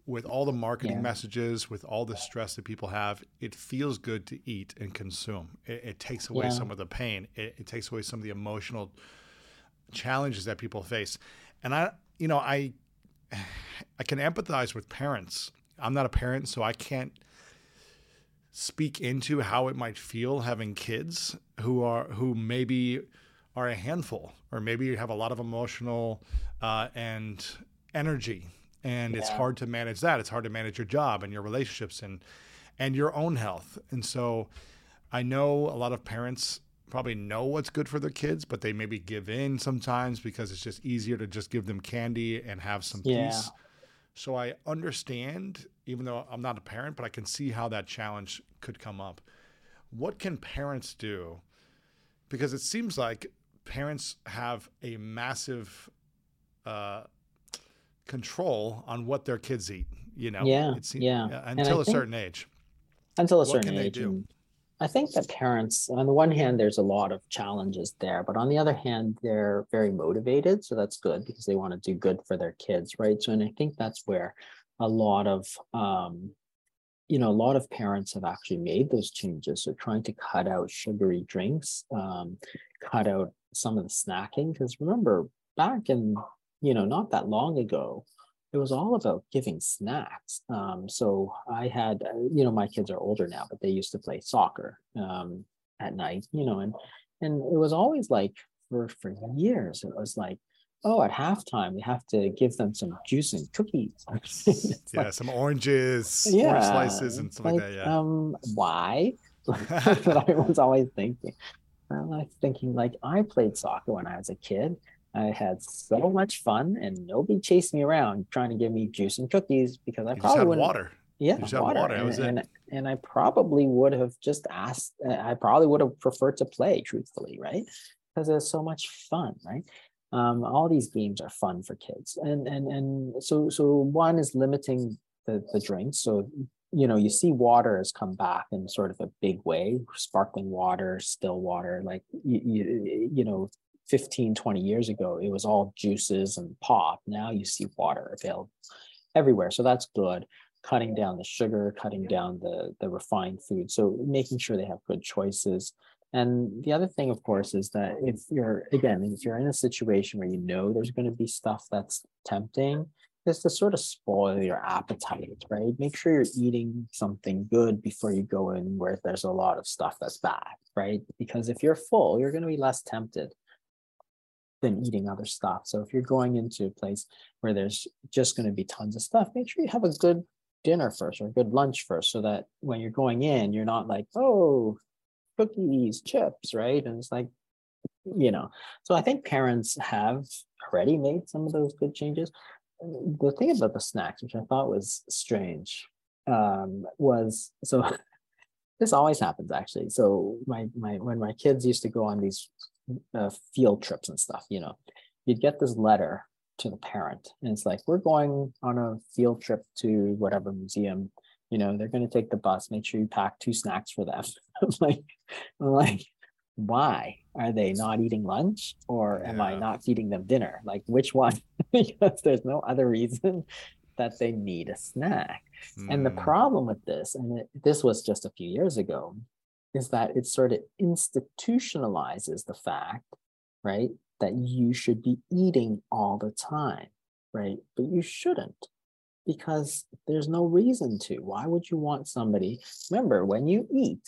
with all the marketing yeah. messages, with all the stress that people have, it feels good to eat and consume. It, it takes away yeah. some of the pain. It, it, takes away some of the emotional challenges that people face. And I, you know, I, I can empathize with parents. I'm not a parent, so I can't speak into how it might feel having kids who are who maybe are a handful or maybe you have a lot of emotional uh, and energy and yeah. it's hard to manage that. It's hard to manage your job and your relationships and and your own health. And so I know a lot of parents probably know what's good for their kids, but they maybe give in sometimes because it's just easier to just give them candy and have some yeah. peace. So I understand, even though I'm not a parent, but I can see how that challenge could come up. What can parents do? Because it seems like parents have a massive uh, control on what their kids eat. You know, yeah, seems, yeah. until a certain age. Until a certain age. I think that parents, on the one hand, there's a lot of challenges there, but on the other hand, they're very motivated. So that's good because they want to do good for their kids, right? So, and I think that's where a lot of, um, you know, a lot of parents have actually made those changes. So trying to cut out sugary drinks, um, cut out some of the snacking. Because remember, back in you know, not that long ago, it was all about giving snacks. Um, so I had, uh, you know, my kids are older now, but they used to play soccer um, at night, you know, and and it was always like for for years, it was like, oh, at halftime we have to give them some juice and cookies. yeah, like, some oranges, yeah, orange slices, and stuff like, like that. Yeah. Um, why? but I was always thinking. I was thinking like I played soccer when I was a kid I had so much fun, and nobody chased me around trying to give me juice and cookies because I you probably would water. Yeah, water. water. And, and, and, I probably would have just asked. I probably would have preferred to play, truthfully, right? Because it's so much fun, right? Um, all these games are fun for kids, and and and so so one is limiting the the drinks. So you know you see water has come back in sort of a big way sparkling water still water like you, you, you know 15, 20 years ago, it was all juices and pop. Now you see water available everywhere. So that's good. Cutting down the sugar, cutting down the, the refined food. So making sure they have good choices. And the other thing, of course, is that if you're, again, if you're in a situation where you know there's going to be stuff that's tempting, is to sort of spoil your appetite, right? Make sure you're eating something good before you go in where there's a lot of stuff that's bad, right? Because if you're full, you're going to be less tempted than eating other stuff. So if you're going into a place where there's just going to be tons of stuff, make sure you have a good dinner first or a good lunch first so that when you're going in, you're not like, oh, cookies, chips, right? And it's like, you know, so I think parents have already made some of those good changes. The thing about the snacks, which I thought was strange, um, was so this always happens actually. So my my when my kids used to go on these uh, field trips and stuff, you know, you'd get this letter to the parent, and it's like, we're going on a field trip to whatever museum. You know, they're going to take the bus. Make sure you pack two snacks for them. Like, like, why are they not eating lunch, or am yeah. I not feeding them dinner? Like, which one? because there's no other reason that they need a snack. Mm. And the hmm. problem with this, and it, this was just a few years ago, is that it sort of institutionalizes the fact, right, that you should be eating all the time, right? But you shouldn't because there's no reason to. Why would you want somebody? Remember, when you eat,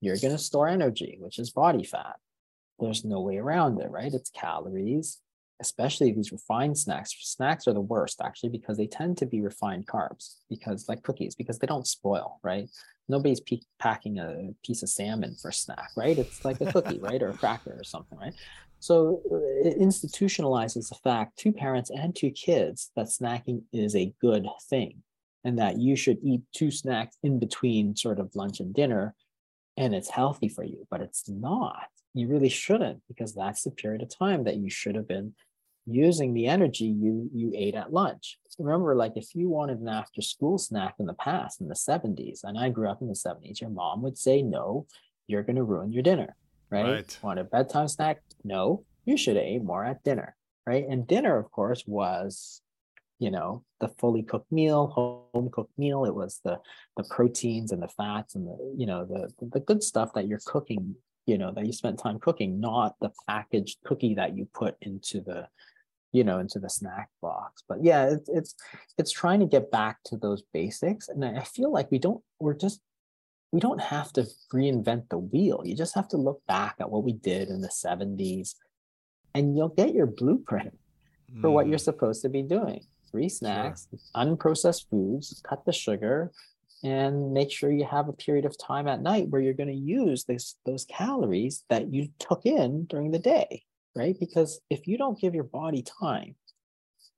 you're going to store energy, which is body fat. There's no way around it, right? It's calories, especially these refined snacks. Snacks are the worst actually because they tend to be refined carbs because like cookies because they don't spoil, right? Nobody's pe- packing a piece of salmon for a snack, right? It's like a cookie, right, or a cracker or something, right? So uh, it institutionalizes the fact to parents and to kids that snacking is a good thing and that you should eat two snacks in between sort of lunch and dinner and it's healthy for you, but it's not. You really shouldn't because that's the period of time that you should have been using the energy you you ate at lunch. Remember, like if you wanted an after school snack in the past in the 70s, and I grew up in the 70s, your mom would say, No, you're gonna ruin your dinner, right? right. Want a bedtime snack? No, you should have ate more at dinner, right? And dinner, of course, was you know the fully cooked meal home cooked meal it was the the proteins and the fats and the you know the the good stuff that you're cooking you know that you spent time cooking not the packaged cookie that you put into the you know into the snack box. But yeah it's it's it's trying to get back to those basics. And i feel like we don't we're just we don't have to reinvent the wheel. You just have to look back at what we did in the 70s and you'll get your blueprint for what you're mm. supposed to be doing. Three snacks sure. unprocessed foods cut the sugar and make sure you have a period of time at night where you're going to use this, those calories that you took in during the day right? Because if you don't give your body time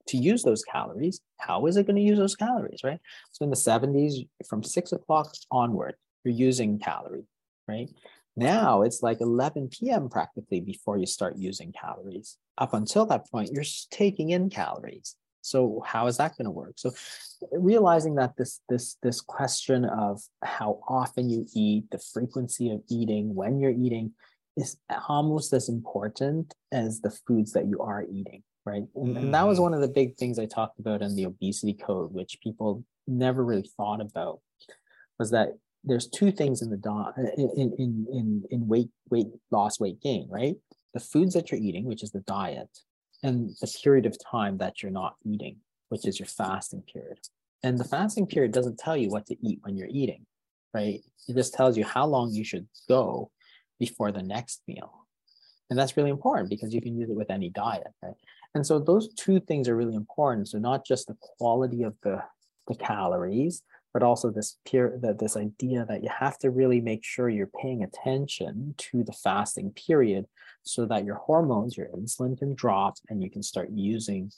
to use those calories, how is it going to use those calories, right? So in the 70s, from six o'clock onward, you're using calorie, right? Now it's like 11 p.m. practically before you start using calories. Up until that point, you're taking in calories. So how is that going to work? So realizing that this this this question of how often you eat, the frequency of eating, when you're eating, is almost as important as the foods that you are eating, right? And, and, that was mm. one of the big things I talked about in the obesity code, which people never really thought about, was that there's two things in the diet in, in in in weight weight loss weight gain, right? The foods that you're eating, which is the diet, and the period of time that you're not eating, which is your fasting period. And the fasting period doesn't tell you what to eat when you're eating, right? It just tells you how long you should go before the next meal. And that's really important because you can use it with any diet, right? And so those two things are really important. So not just the quality of the, the calories, but also this peer this idea that you have to really make sure you're paying attention to the fasting period so that your hormones, your insulin can drop and you can start using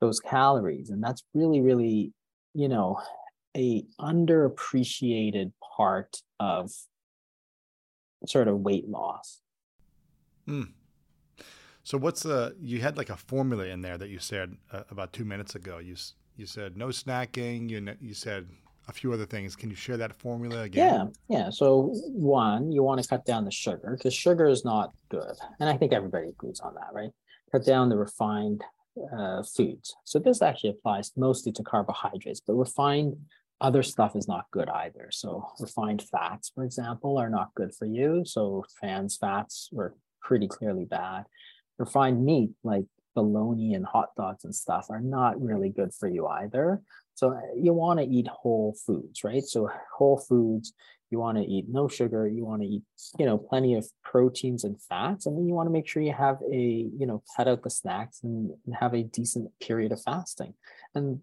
those calories. And that's really, really, you know, a underappreciated part of sort of weight loss. Mm. So what's the you had like a formula in there that you said uh, about 2 minutes ago. You you said no snacking, you you said a few other things. Can you share that formula again? Yeah, yeah. So one, you want to cut down the sugar because sugar is not good, and I think everybody agrees on that, right? Cut down the refined uh, foods. So this actually applies mostly to carbohydrates, but refined other stuff is not good either. So refined fats, for example, are not good for you. So trans fats were pretty clearly bad. Refined meat, like bologna and hot dogs and stuff, are not really good for you either. So uh, you want to eat whole foods, right? So whole foods, you want to eat no sugar, you want to eat, you know, plenty of proteins and fats, and then you want to make sure you have a, you know, cut out the snacks and have a decent period of fasting. And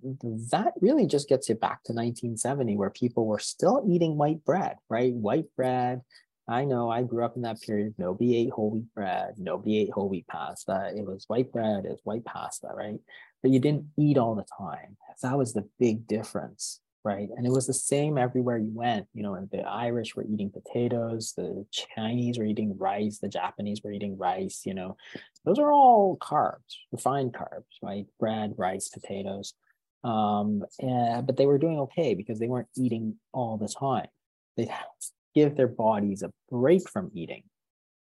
that really just gets you back to 1970, where people were still eating white bread, right? White bread. I know I grew up in that period. Nobody ate whole wheat bread. Nobody ate whole wheat pasta. It was white bread, it was white pasta, right? But you didn't eat all the time. That was the big difference, right? And it was the same everywhere you went. You know, the Irish were eating potatoes, the Chinese were eating rice, the Japanese were eating rice, you know. Those are all carbs, refined carbs, right? Bread, rice, potatoes. Um, and, but they were doing okay because they weren't eating all the time. They'd give their bodies a break from eating,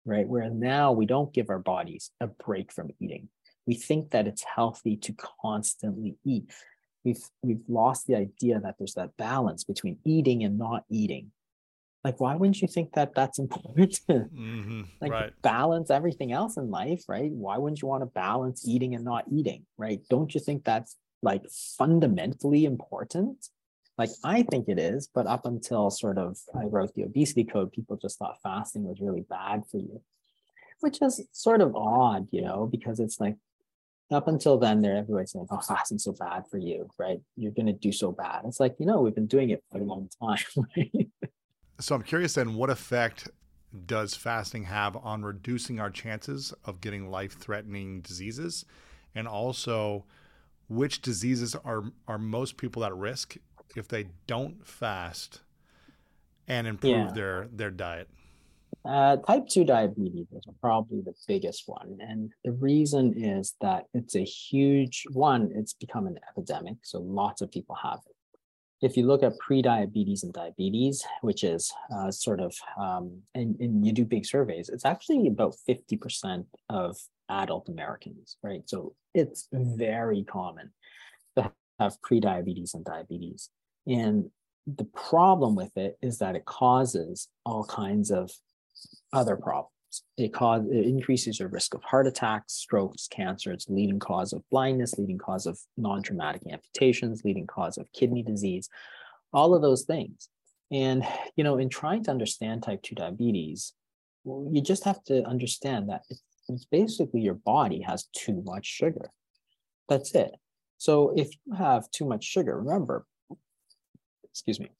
right? Whereas now we don't give our bodies a break from eating. We think that it's healthy to constantly eat. we've we've lost the idea that there's that balance between eating and not eating like why wouldn't you think that that's important mm-hmm, like right. balance everything else in life right why wouldn't you want to balance eating and not eating right don't you think that's like fundamentally important like i think it is but up until sort of i wrote the obesity code people just thought fasting was really bad for you which is sort of odd you know because it's like up until then there everybody's saying oh fasting's so bad for you right? You're going to do so bad. It's like you know we've been doing it for a long time right? So I'm curious then, what effect does fasting have on reducing our chances of getting life threatening diseases? And also, which diseases are, are most people at risk if they don't fast and improve yeah. their, their diet? Uh, type 2 diabetes is probably the biggest one. And the reason is that it's a huge one, it's become an epidemic. So lots of people have it if you look at pre-diabetes and diabetes, which is uh, sort of, um, and, and you do big surveys, it's actually about 50% of adult Americans, right? So it's very common to have pre-diabetes and diabetes. And the problem with it is that it causes all kinds of other problems. It, cause, it increases your risk of heart attacks, strokes, cancer. It's leading cause of blindness, leading cause of non-traumatic amputations, leading cause of kidney disease, all of those things. And, you know, in trying to understand type 2 diabetes, well, you just have to understand that it's, it's basically your body has too much sugar. That's it. So if you have too much sugar, remember, excuse me,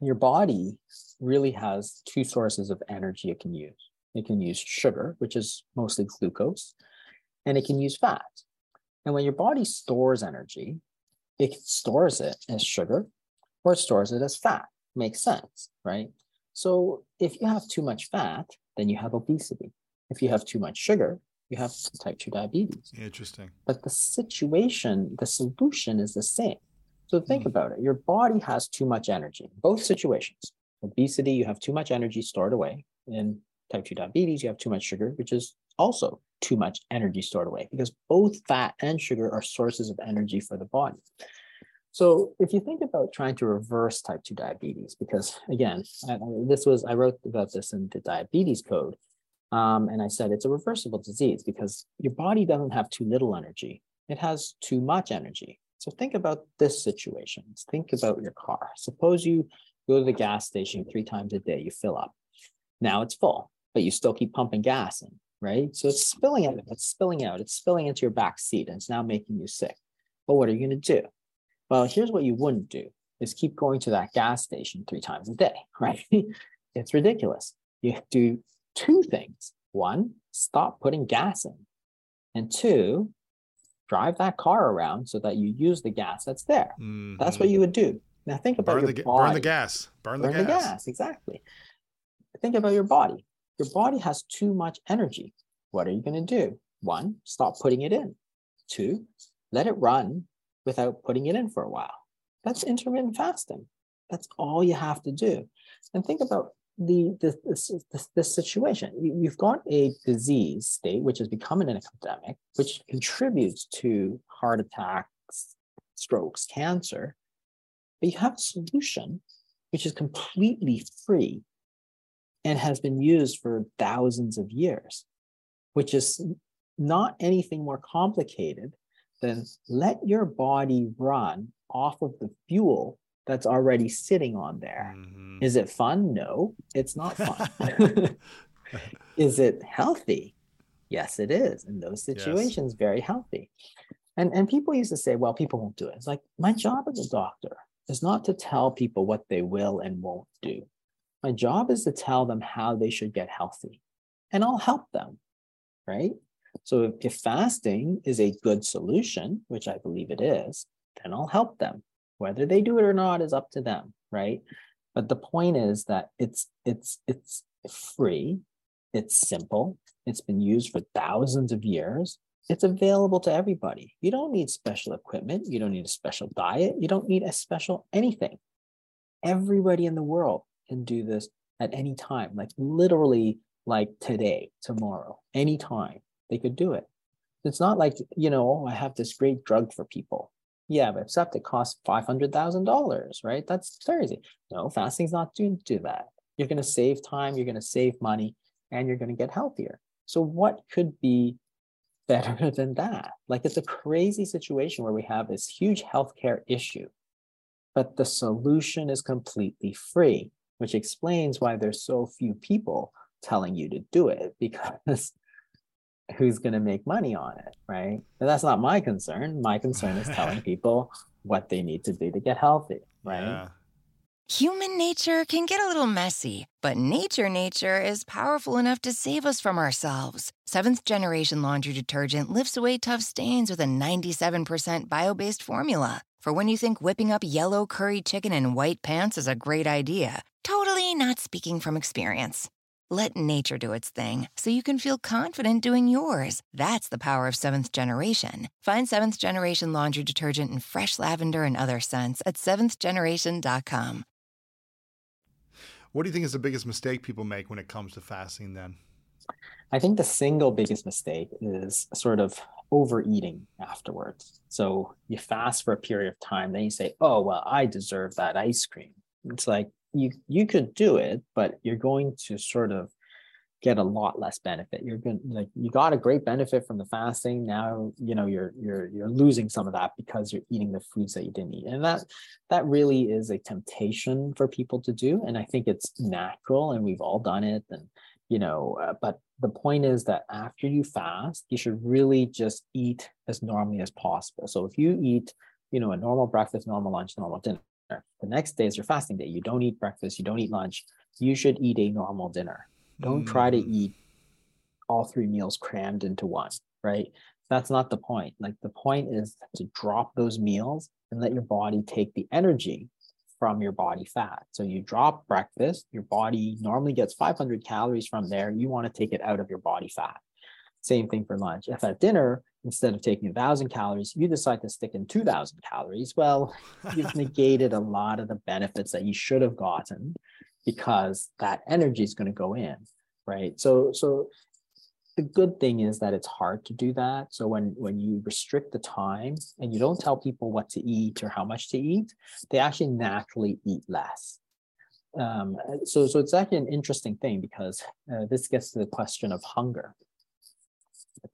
your body really has two sources of energy it can use. It can use sugar, which is mostly glucose, and it can use fat. And when your body stores energy, it stores it as sugar or it stores it as fat. Makes sense, right? So if you have too much fat, then you have obesity. If you have too much sugar, you have type 2 diabetes. Interesting. But the situation, the solution is the same. So think mm. about it. Your body has too much energy, both situations. Obesity, you have too much energy stored away. In type 2 diabetes, you have too much sugar, which is also too much energy stored away because both fat and sugar are sources of energy for the body. So if you think about trying to reverse type 2 diabetes, because again, I, this was, I wrote about this in the diabetes code. Um, and I said it's a reversible disease because your body doesn't have too little energy. It has too much energy. So think about this situation. Think about your car. Suppose you go to the gas station three times a day, you fill up. Now it's full but you still keep pumping gas in, right? So it's spilling out, it's spilling out, it's spilling into your back seat, and it's now making you sick. But what are you going to do? Well, here's what you wouldn't do is keep going to that gas station three times a day, right? it's ridiculous. You do two things. One, stop putting gas in. And two, drive that car around so that you use the gas that's there. Mm-hmm. That's what you would do. Now think about burn your the, body. Burn the gas. Burn, burn the, gas. the gas. Exactly. Think about your body your body has too much energy. What are you going to do? One, stop putting it in. Two, let it run without putting it in for a while. That's intermittent fasting. That's all you have to do. And think about the this, this, this situation. You, have got a disease state which has become an epidemic, which contributes to heart attacks, strokes, cancer. But you have a solution which is completely free and has been used for thousands of years, which is not anything more complicated than let your body run off of the fuel that's already sitting on there. Mm-hmm. Is it fun? No, it's not fun. is it healthy? Yes, it is. In those situations, yes. very healthy. And and people used to say, well, people won't do it. It's like my job as a doctor is not to tell people what they will and won't do. My job is to tell them how they should get healthy, and I'll help them, right? So if, if fasting is a good solution, which I believe it is, then I'll help them. Whether they do it or not is up to them, right? But the point is that it's it's it's free, it's simple, it's been used for thousands of years. It's available to everybody. You don't need special equipment. You don't need a special diet. You don't need a special anything. Everybody in the world can do this at any time, like literally like today, tomorrow, anytime they could do it. It's not like, you know, oh, I have this great drug for people. Yeah, but except it costs $500,000, right? That's crazy. No, fasting's not doing do that. You're going to save time, you're going to save money, and you're going to get healthier. So, what could be better than that? Like, it's a crazy situation where we have this huge healthcare issue, but the solution is completely free, which explains why there's so few people telling you to do it because who's going to make money on it, right? And that's not my concern. My concern is telling people what they need to do to get healthy, right? Yeah. Human nature can get a little messy, but nature nature is powerful enough to save us from ourselves. Seventh generation laundry detergent lifts away tough stains with a 97% bio based formula. For when you think whipping up yellow curry chicken in white pants is a great idea, totally not speaking from experience. Let nature do its thing so you can feel confident doing yours. That's the power of seventh generation. Find seventh generation laundry detergent in fresh lavender and other scents at seventhgeneration.com. What do you think is the biggest mistake people make when it comes to fasting then? I think the single biggest mistake is sort of overeating afterwards. So you fast for a period of time, then you say, oh, well, I deserve that ice cream. It's like, you you could do it, but you're going to sort of get a lot less benefit. You're gonna like you got a great benefit from the fasting. Now you know you're you're you're losing some of that because you're eating the foods that you didn't eat, and that that really is a temptation for people to do. And I think it's natural, and we've all done it. And you know, uh, but the point is that after you fast, you should really just eat as normally as possible. So if you eat, you know, a normal breakfast, normal lunch, normal dinner the next day is your fasting day. You don't eat breakfast, you don't eat lunch. You should eat a normal dinner. Don't mm. try to mm. eat all three meals crammed into one, right? That's not the point. Like the point is to drop those meals and let your body take the energy from your body fat. So you drop breakfast, your body normally gets 500 calories from there. You want to take it out of your body fat. Same thing for lunch. If at dinner, instead of taking 1,000 calories, you decide to stick in 2,000 calories, well, you've negated a lot of the benefits that you should have gotten because that energy is going to go in, right? So, so the good thing is that it's hard to do that. So when when you restrict the time and you don't tell people what to eat or how much to eat, they actually naturally eat less. Um, so so it's actually an interesting thing because uh, this gets to the question of hunger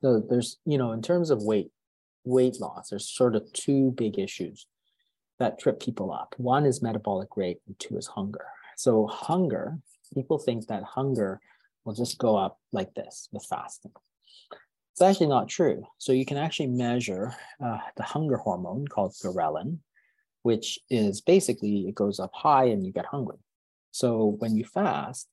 so there's you know in terms of weight weight loss there's sort of two big issues that trip people up. One is metabolic rate and two is hunger. So hunger people think that hunger will just go up like this with fasting. It's actually not true. So you can actually measure uh, the hunger hormone called ghrelin which is basically it goes up high and you get hungry. So when you fast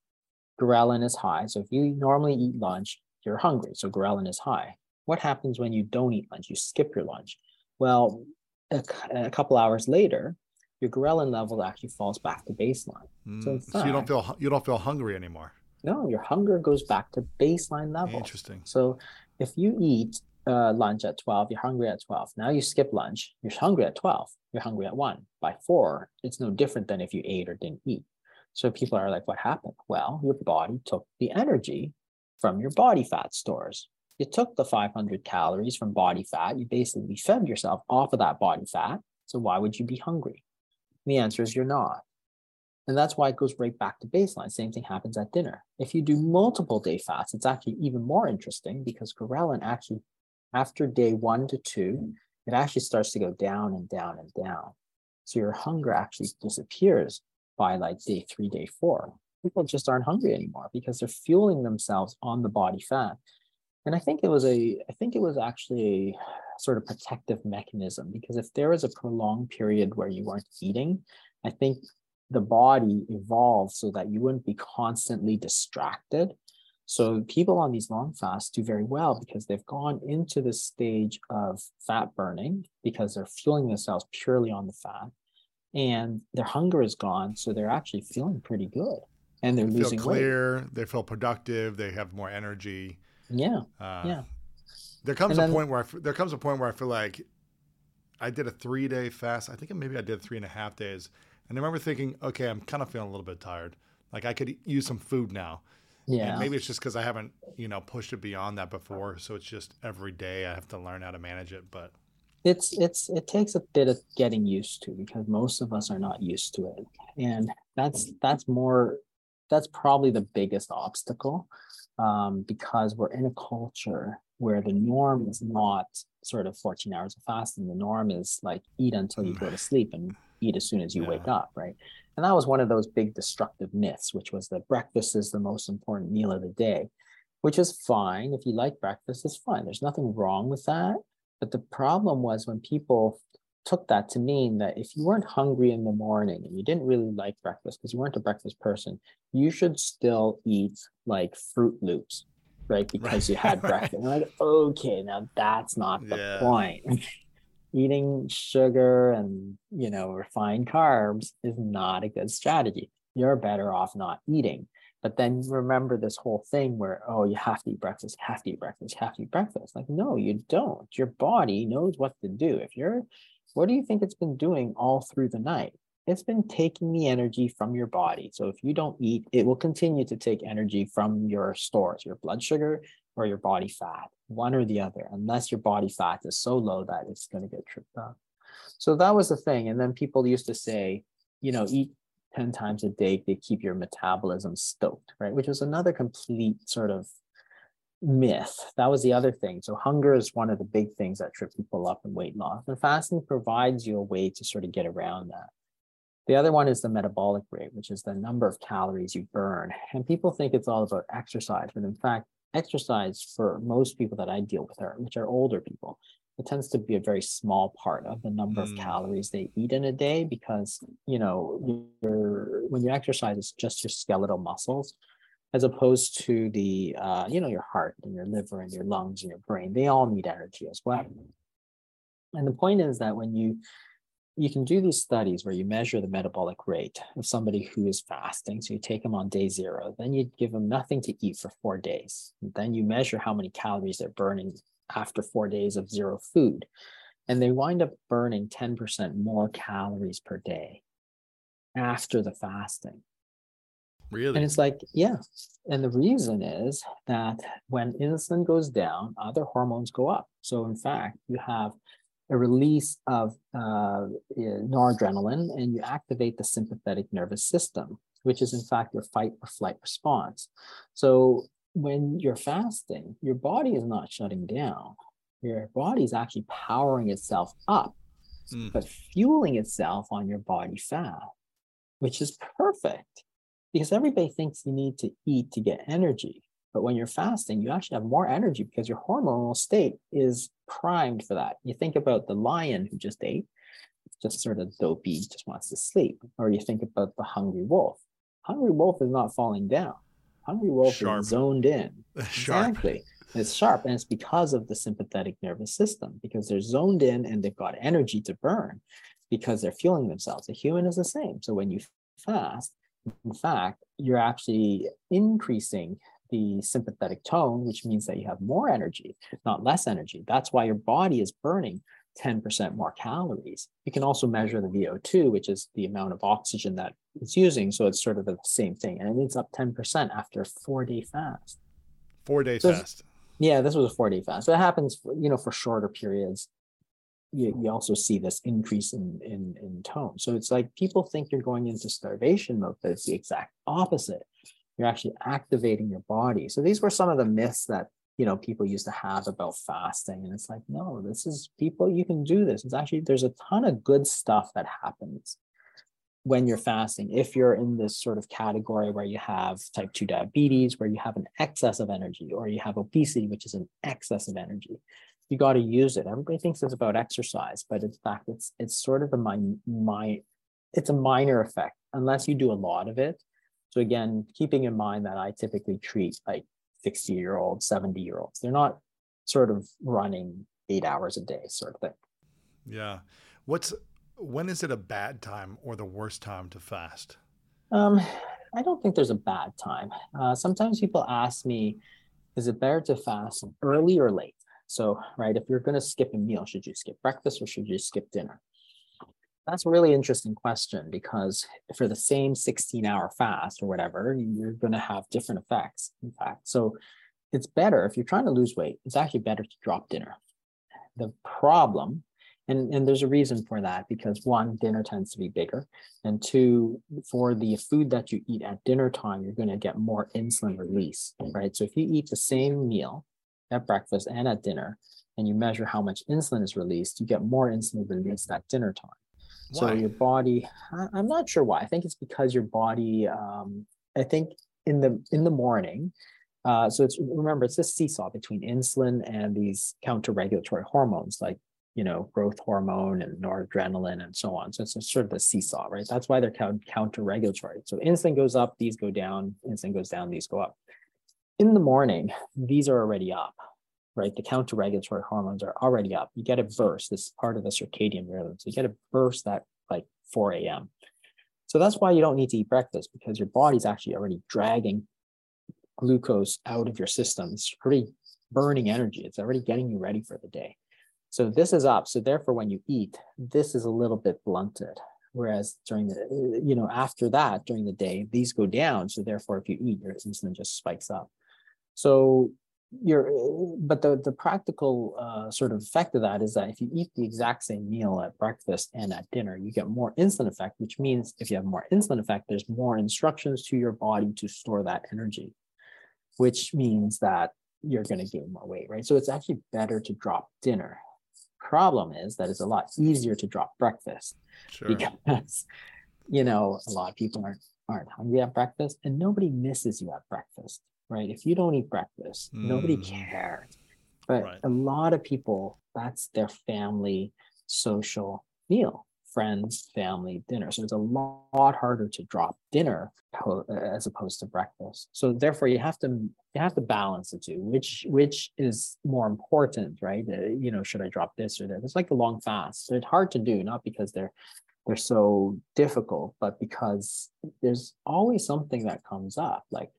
ghrelin is high. So if you normally eat lunch you're hungry, so ghrelin is high. What happens when you don't eat lunch? You skip your lunch. Well, a, a couple hours later, your ghrelin level actually falls back to baseline. Mm, so, fact, so, you don't feel you don't feel hungry anymore. No, your hunger goes back to baseline level. Interesting. So if you eat uh, lunch at 12, you're hungry at 12. Now you skip lunch, you're hungry at 12, you're hungry at 1. By 4, it's no different than if you ate or didn't eat. So people are like, what happened? Well, your body took the energy from your body fat stores. You took the 500 calories from body fat, you basically fed yourself off of that body fat. So why would you be hungry? The answer is you're not. And that's why it goes right back to baseline. Same thing happens at dinner. If you do multiple day fasts, it's actually even more interesting because ghrelin actually, after day one to two, it actually starts to go down and down and down. So your hunger actually disappears by like day three, day four people just aren't hungry anymore because they're fueling themselves on the body fat. And I think it was a, I think it was actually a sort of protective mechanism because if there was a prolonged period where you weren't eating, I think the body evolved so that you wouldn't be constantly distracted. So people on these long fasts do very well because they've gone into the stage of fat burning because they're fueling themselves purely on the fat and their hunger is gone. So they're actually feeling pretty good and they're they losing feel clear. Weight. They feel productive. They have more energy. Yeah, uh, yeah. There comes and a then, point where I, there comes a point where I feel like I did a three day fast. I think maybe I did three and a half days, and I remember thinking, okay, I'm kind of feeling a little bit tired. Like I could use some food now. Yeah. And maybe it's just because I haven't, you know, pushed it beyond that before. So it's just every day I have to learn how to manage it. But it's it's it takes a bit of getting used to because most of us are not used to it and that's that's more that's probably the biggest obstacle um, because we're in a culture where the norm is not sort of 14 hours of fasting. The norm is like eat until you go to sleep and eat as soon as you yeah. wake up right? And that was one of those big destructive myths which was that breakfast is the most important meal of the day which is fine. If you like breakfast it's fine. There's nothing wrong with that. But the problem was when people took that to mean that if you weren't hungry in the morning and you didn't really like breakfast because you weren't a breakfast person, you should still eat like Froot Loops, right? Because right. you had breakfast. And like, okay, now that's not the yeah. point. Eating sugar and you know refined carbs is not a good strategy. You're better off not eating. But then remember this whole thing where, oh, you have to eat breakfast, you have to eat breakfast, you have to eat breakfast. Like, no, you don't. Your body knows what to do. If you're, what do you think it's been doing all through the night? It's been taking the energy from your body. So if you don't eat, it will continue to take energy from your stores, your blood sugar or your body fat, one or the other, unless your body fat is so low that it's going to get tripped up. So that was the thing. And then people used to say, you know, eat 10 times a day to keep your metabolism stoked, right? Which was another complete sort of myth. That was the other thing. So hunger is one of the big things that trip people up in weight loss. And fasting provides you a way to sort of get around that. The other one is the metabolic rate, which is the number of calories you burn. And people think it's all about exercise, but in fact, exercise for most people that I deal with are, which are older people, it tends to be a very small part of the number mm. of calories they eat in a day because you know you're, when you exercise it's just your skeletal muscles as opposed to the uh, you know your heart and your liver and your lungs and your brain they all need energy as well and the point is that when you you can do these studies where you measure the metabolic rate of somebody who is fasting. So you take them on day zero, then you give them nothing to eat for four days. Then you measure how many calories they're burning after four days of zero food. And they wind up burning 10% more calories per day after the fasting. Really? And it's like, yeah. And the reason is that when insulin goes down, other hormones go up. So, in fact, you have a release of uh, noradrenaline and you activate the sympathetic nervous system, which is, in fact, your fight or flight response. So, when you're fasting, your body is not shutting down. Your body is actually powering itself up, mm. but fueling itself on your body fat, which is perfect because everybody thinks you need to eat to get energy. But when you're fasting, you actually have more energy because your hormonal state is primed for that. You think about the lion who just ate, just sort of dopey, just wants to sleep. Or you think about the hungry wolf. Hungry wolf is not falling down Hungry Wolf sharp. is zoned in. Exactly. It's sharp. And it's because of the sympathetic nervous system, because they're zoned in and they've got energy to burn because they're fueling themselves. A human is the same. So when you fast, in fact, you're actually increasing the sympathetic tone, which means that you have more energy, not less energy. That's why your body is burning 10% more calories. You can also measure the VO2, which is the amount of oxygen that it's using. So it's sort of the same thing. And it's up 10% after a four day fast. Four day so fast. Yeah, this was a four day fast. So it happens, you know, for shorter periods. You, you also see this increase in, in, in tone. So it's like people think you're going into starvation mode, but it's the exact opposite. You're actually activating your body. So these were some of the myths that you know people used to have about fasting and it's like no this is people you can do this it's actually there's a ton of good stuff that happens when you're fasting if you're in this sort of category where you have type 2 diabetes where you have an excess of energy or you have obesity which is an excess of energy you got to use it everybody thinks it's about exercise but in fact it's it's sort of a my, my it's a minor effect unless you do a lot of it so again keeping in mind that i typically treat like 60 year olds, 70 year olds. They're not sort of running eight hours a day, sort of thing. Yeah. What's when is it a bad time or the worst time to fast? Um, I don't think there's a bad time. Uh, sometimes people ask me, is it better to fast early or late? So, right, if you're going to skip a meal, should you skip breakfast or should you skip dinner? That's a really interesting question because for the same 16 hour fast or whatever, you're going to have different effects, in fact. So it's better if you're trying to lose weight, it's actually better to drop dinner. The problem and and there's a reason for that because one dinner tends to be bigger and two for the food that you eat at dinner time you're going to get more insulin release right so if you eat the same meal at breakfast and at dinner and you measure how much insulin is released you get more insulin released at dinner time why? so your body i'm not sure why i think it's because your body um, i think in the in the morning uh, so it's remember it's a seesaw between insulin and these counter regulatory hormones like you know, growth hormone and noradrenaline and so on. So it's a sort of a seesaw, right? That's why they're counter regulatory. So insulin goes up, these go down, insulin goes down, these go up. In the morning, these are already up, right? The counter regulatory hormones are already up. You get a burst. This is part of the circadian rhythm. So you get a burst at like 4 a.m. So that's why you don't need to eat breakfast because your body's actually already dragging glucose out of your system. It's already burning energy. It's already getting you ready for the day. So this is up. So therefore, when you eat, this is a little bit blunted. Whereas during the, you know, after that, during the day, these go down. So therefore, if you eat, your insulin just spikes up. So you're, but the, the practical uh, sort of effect of that is that if you eat the exact same meal at breakfast and at dinner, you get more insulin effect, which means if you have more insulin effect, there's more instructions to your body to store that energy, which means that you're going to gain more weight, right? So it's actually better to drop dinner problem is that it's a lot easier to drop breakfast sure. because you know a lot of people aren't aren't hungry at breakfast and nobody misses you at breakfast right if you don't eat breakfast mm. nobody cares but right. a lot of people that's their family social meal friends, family dinner. So it's a lot harder to drop dinner as opposed to breakfast. So therefore, you have to you have to balance the two. Which which is more important, right? Uh, you know, should I drop this or that? It's like a long fast. They're hard to do, not because they're they're so difficult, but because there's always something that comes up, like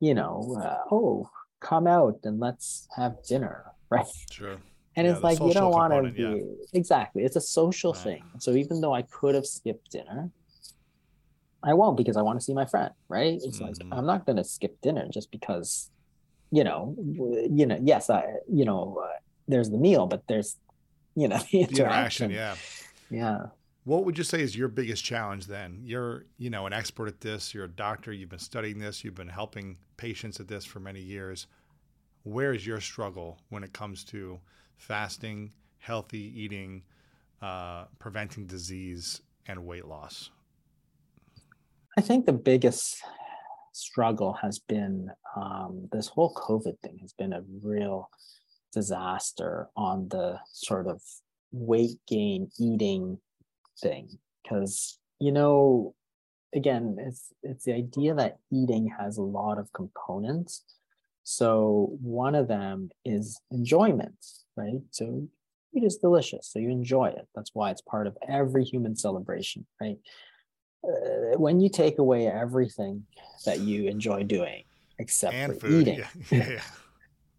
you know, uh, oh, come out and let's have dinner, right? Sure and yeah, it's like you don't want to be yeah. exactly it's a social right. thing so even though i could have skipped dinner i won't because i want to see my friend right it's mm-hmm. like i'm not going to skip dinner just because you know you know yes i you know uh, there's the meal but there's you know the interaction, the interaction yeah yeah what would you say is your biggest challenge then you're you know an expert at this you're a doctor you've been studying this you've been helping patients at this for many years where is your struggle when it comes to fasting, healthy eating, uh, preventing disease, and weight loss? I think the biggest struggle has been um, this whole COVID thing has been a real disaster on the sort of weight gain eating thing because you know again it's it's the idea that eating has a lot of components so one of them is enjoyment right? So it is delicious. So you enjoy it. That's why it's part of every human celebration, right? Uh, when you take away everything that you enjoy doing, except and for food. eating. Yeah. yeah.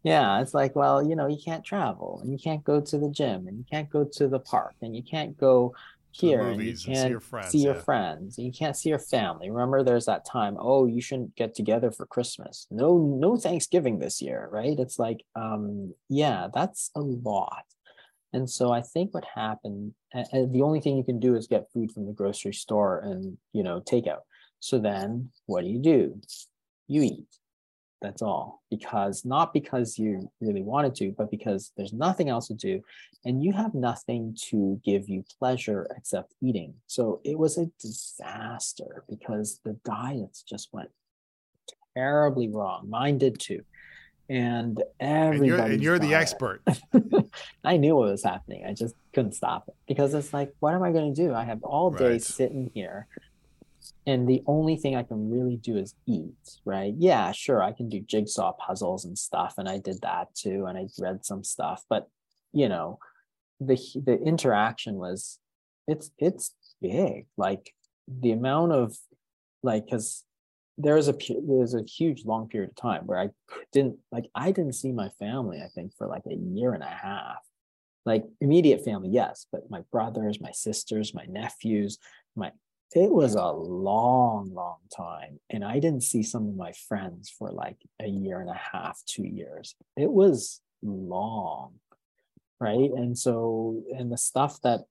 yeah, it's like, well, you know, you can't travel and you can't go to the gym and you can't go to the park and you can't go here and you can't see your friends, see your yeah. friends you can't see your family. Remember there's that time oh you shouldn't get together for christmas. No no thanksgiving this year right? It's like um yeah that's a lot. And so i think what happened and the only thing you can do is get food from the grocery store and you know take out so then what do you do? You eat that's all. Because not because you really wanted to, but because there's nothing else to do and you have nothing to give you pleasure except eating. So it was a disaster because the diets just went terribly wrong. Mine did too. And everybody. And you're, and you're the expert. I knew what was happening. I just couldn't stop it because it's like, what am I going to do? I have all day right. sitting here and the only thing I can really do is eat, right? Yeah, sure, I can do jigsaw puzzles and stuff, and I did that too, and I read some stuff, but you know, the the interaction was it's it's big, like the amount of like because there was a there was a huge long period of time where I didn't like I didn't see my family I think for like a year and a half like immediate family yes but my brothers my sisters my nephews my it was a long, long time. And I didn't see some of my friends for like a year and a half, two years. It was long. right and so and the stuff that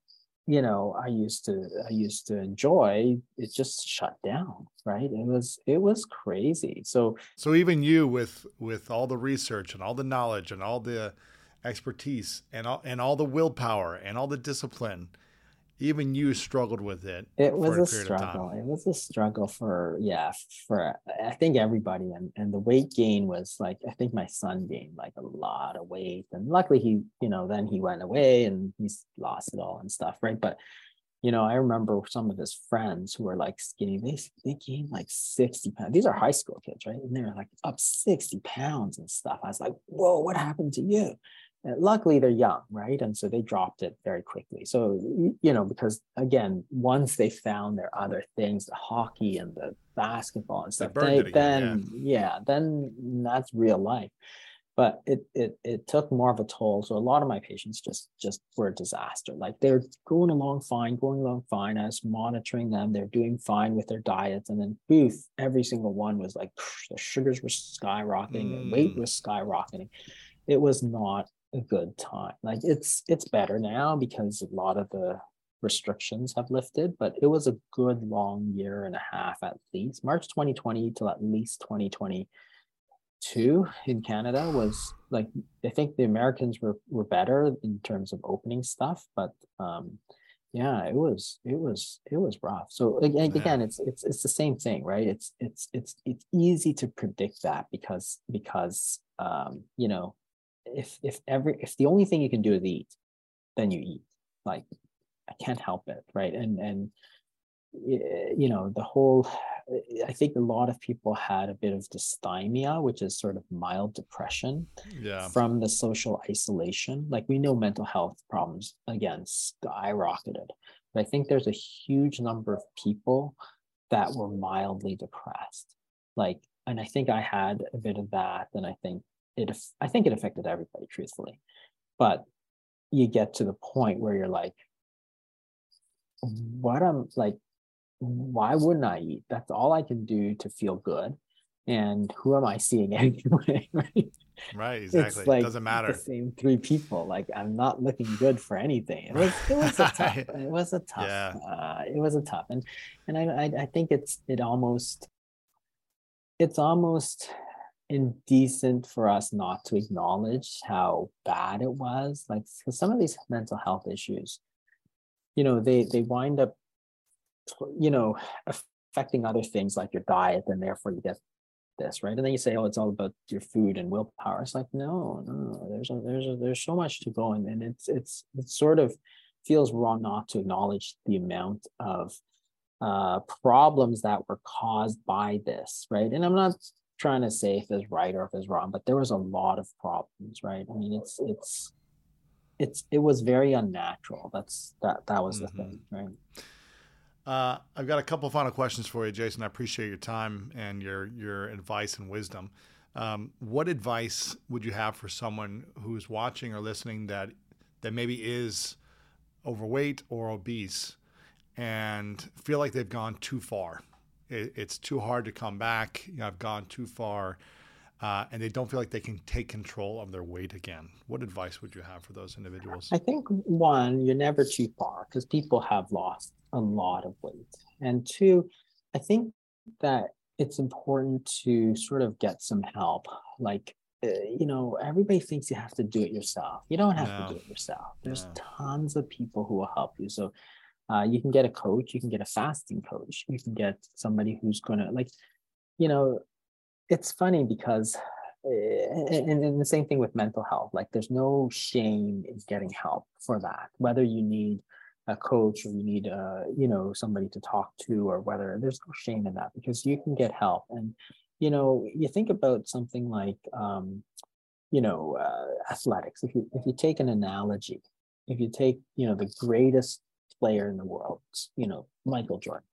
you know i used to i used to enjoy it just shut down right it was it was crazy so so even you with with all the research and all the knowledge and all the expertise and all and all the willpower and all the discipline even you struggled with it. It was a, a struggle. It was a struggle for yeah, for I think everybody. And and the weight gain was like I think my son gained like a lot of weight. And luckily he you know then he went away and he's lost it all and stuff right? But you know I remember some of his friends who were like skinny. They they gained like 60 pounds. These are high school kids right? And they were like up 60 pounds and stuff. I was like whoa what happened to you luckily they're young right? And so they dropped it very quickly. So you know because again once they found their other things the hockey and the basketball and stuff they, again, then yeah. yeah. then that's real life. But it, it it took more of a toll. So a lot of my patients just just were a disaster. Like they're going along fine going along fine. I was monitoring them. They're doing fine with their diets. And then booth every single one was like the sugars were skyrocketing. Mm. weight was skyrocketing. It was not a good time. Like it's it's better now because a lot of the restrictions have lifted, but it was a good long year and a half at least. March 2020 till at least 2022 in Canada was like I think the Americans were were better in terms of opening stuff, but um yeah, it was it was it was rough. So again, again, it's it's it's the same thing, right? It's it's it's it's easy to predict that because because um you know if if every if the only thing you can do is eat, then you eat. Like I can't help it, right? And and you know the whole. I think a lot of people had a bit of dysthymia, which is sort of mild depression yeah. from the social isolation. Like we know mental health problems again skyrocketed. But I think there's a huge number of people that were mildly depressed. Like, and I think I had a bit of that. And I think it I think it affected everybody, truthfully. But you get to the point where you're like, what I'm like, why wouldn't I eat? That's all I can do to feel good. And who am I seeing anyway? right? Right, exactly. Like it doesn't matter. The same three people. Like I'm not looking good for anything. It was it was a tough. It was a tough. Yeah. Uh, it was a tough, and and I, I I think it's it almost it's almost indecent for us not to acknowledge how bad it was like some of these mental health issues you know they they wind up you know affecting other things like your diet and therefore you get this right and then you say oh it's all about your food and willpower it's like no no there's a, there's a, there's so much to go and, and it's it's it sort of feels wrong not to acknowledge the amount of uh, problems that were caused by this, right? And I'm not trying to say if it's right or if it's wrong, but there was a lot of problems, right? I mean, it's it's it's it was very unnatural. That's that that was the mm-hmm. thing, right? Uh, I've got a couple final questions for you, Jason. I appreciate your time and your your advice and wisdom. Um, what advice would you have for someone who's watching or listening that that maybe is overweight or obese and feel like they've gone too far? It, it's too hard to come back. You know, I've gone too far. Uh, and they don't feel like they can take control of their weight again. What advice would you have for those individuals? I think one, you're never too far because people have lost a lot of weight. And two, I think that it's important to sort of get some help. Like, uh, you know, everybody thinks you have to do it yourself. You don't have no. to do it yourself. There's no. tons of people who will help you. So uh, you can get a coach, you can get a fasting coach, you can get somebody who's going to like, you know, it's funny because, eh, and, and the same thing with mental health, like there's no shame in getting help for that, whether you need a coach or you need a, uh, you know, somebody to talk to or whether there's no shame in that because you can get help. And, you know, you think about something like, um, you know, uh, athletics. If you if you take an analogy, if you take you know the greatest player in the world, you know, Michael Jordan,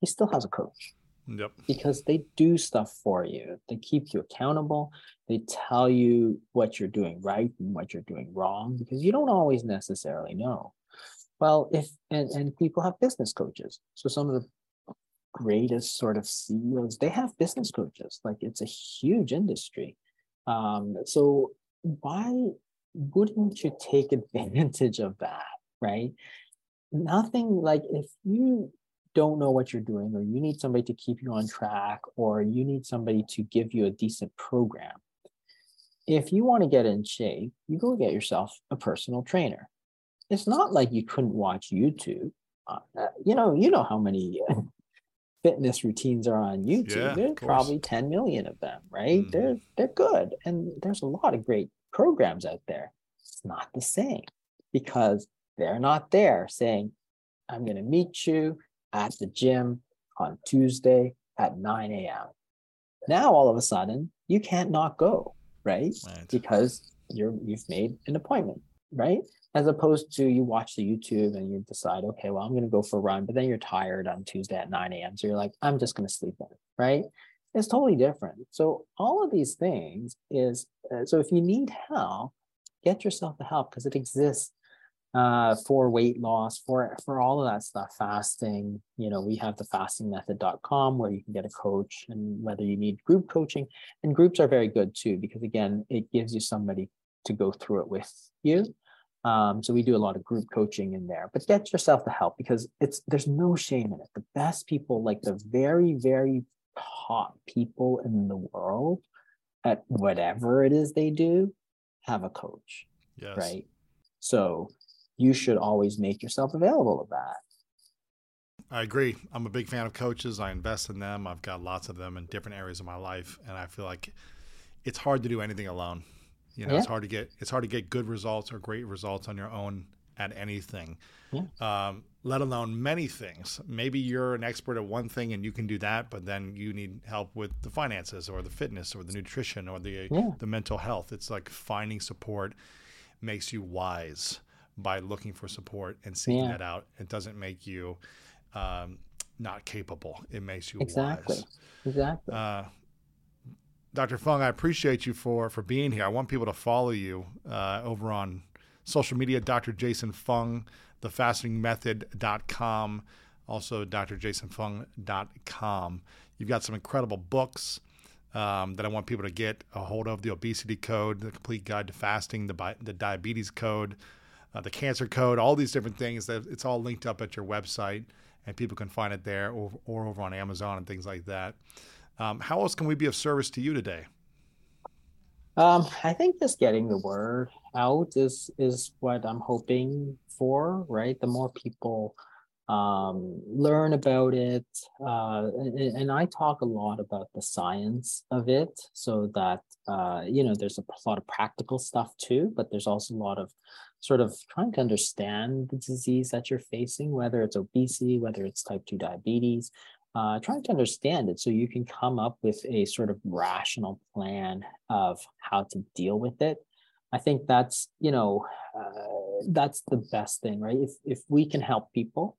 he still has a coach. Yep. Because they do stuff for you. They keep you accountable. They tell you what you're doing right and what you're doing wrong because you don't always necessarily know. Well, if and, and people have business coaches. So some of the greatest sort of CEOs, they have business coaches. Like it's a huge industry. Um, so why wouldn't you take advantage of that, right? Nothing like if you don't know what you're doing, or you need somebody to keep you on track, or you need somebody to give you a decent program. If you want to get in shape, you go get yourself a personal trainer. It's not like you couldn't watch YouTube. Uh, you know, you know how many fitness routines are on YouTube. Yeah, there's probably 10 million of them, right? Mm-hmm. They're they're good. And there's a lot of great programs out there. It's not the same because they're not there saying, I'm going to meet you at the gym on Tuesday at 9 a.m. Now all of a sudden you can't not go, right? right? Because you're you've made an appointment, right? As opposed to you watch the YouTube and you decide, okay, well, I'm going to go for a run, but then you're tired on Tuesday at 9 a.m. So you're like, I'm just going to sleep in, right? It's totally different. So all of these things is uh, so if you need help, get yourself the help because it exists uh, for weight loss, for for all of that stuff, fasting. You know, we have the fastingmethod.com where you can get a coach and whether you need group coaching. And groups are very good too, because again, it gives you somebody to go through it with you. Um, so we do a lot of group coaching in there, but get yourself the help because it's there's no shame in it. The best people, like the very, very top people in the world at whatever it is they do, have a coach. Yes. Right. So you should always make yourself available to that. I agree. I'm a big fan of coaches. I invest in them. I've got lots of them in different areas of my life, and I feel like it's hard to do anything alone. You know, yeah. it's hard to get it's hard to get good results or great results on your own at anything, yeah. um, let alone many things. Maybe you're an expert at one thing and you can do that, but then you need help with the finances or the fitness or the nutrition or the yeah. the mental health. It's like finding support makes you wise by looking for support and seeking yeah. that out. It doesn't make you um, not capable. It makes you exactly. wise. Exactly. Uh, Dr. Fung, I appreciate you for for being here. I want people to follow you uh, over on social media, Dr. Jason Fung, thefastingmethod.com, also drjasonfung.com. You've got some incredible books um, that I want people to get a hold of the obesity code, the complete guide to fasting, the, the diabetes code, uh, the cancer code, all these different things. That it's all linked up at your website, and people can find it there or, or over on Amazon and things like that. Um, how else can we be of service to you today? Um, I think just getting the word out is is what I'm hoping for. Right, the more people um, learn about it, uh, and, and, I talk a lot about the science of it, so that uh, you know there's a lot of practical stuff too, but there's also a lot of sort of trying to understand the disease that you're facing, whether it's obesity, whether it's type 2 diabetes, uh, trying to understand it so you can come up with a sort of rational plan of how to deal with it. I think that's, you know, uh, that's the best thing, right? If, if we can help people,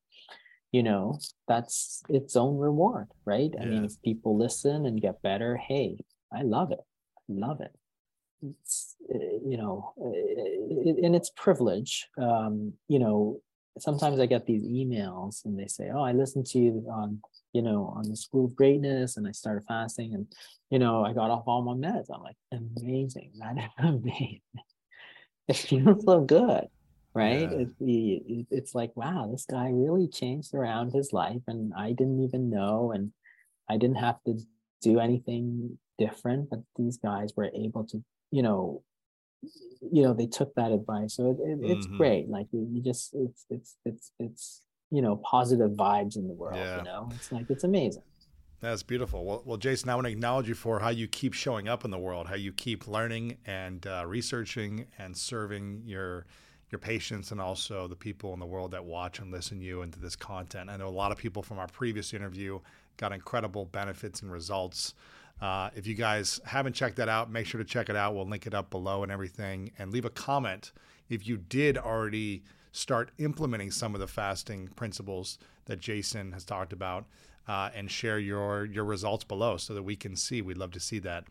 you know, that's its own reward, right? I mean, if people listen and get better, hey, I love it. I love it Eh, you know, eh, eh, and it's privilege. Um, you know, sometimes I get these emails and they say, "Oh, I listened to you on, you know, on the School of Greatness, and I started fasting, and you know, I got off all my meds." I'm like, "Amazing, man! Amazing! It feels so good." right yeah. it, it's like wow this guy really changed around his life and i didn't even know and i didn't have to do anything different but these guys were able to you know you know they took that advice so it, it, it's mm-hmm. great like you, you, just it's it's it's it's you know positive vibes in the world yeah. you know it's like it's amazing that's beautiful. Well, well, Jason, I want to acknowledge you for how you keep showing up in the world, how you keep learning and uh, researching and serving your your patients and also the people in the world that watch and listen to you and to this content. I know a lot of people from our previous interview got incredible benefits and results uh, if you guys haven't checked that out, make sure to check it out. We'll link it up below and everything. And leave a comment if you did already start implementing some of the fasting principles that Jason has talked about. Uh, and share your your results below so that we can see. We'd love to see that.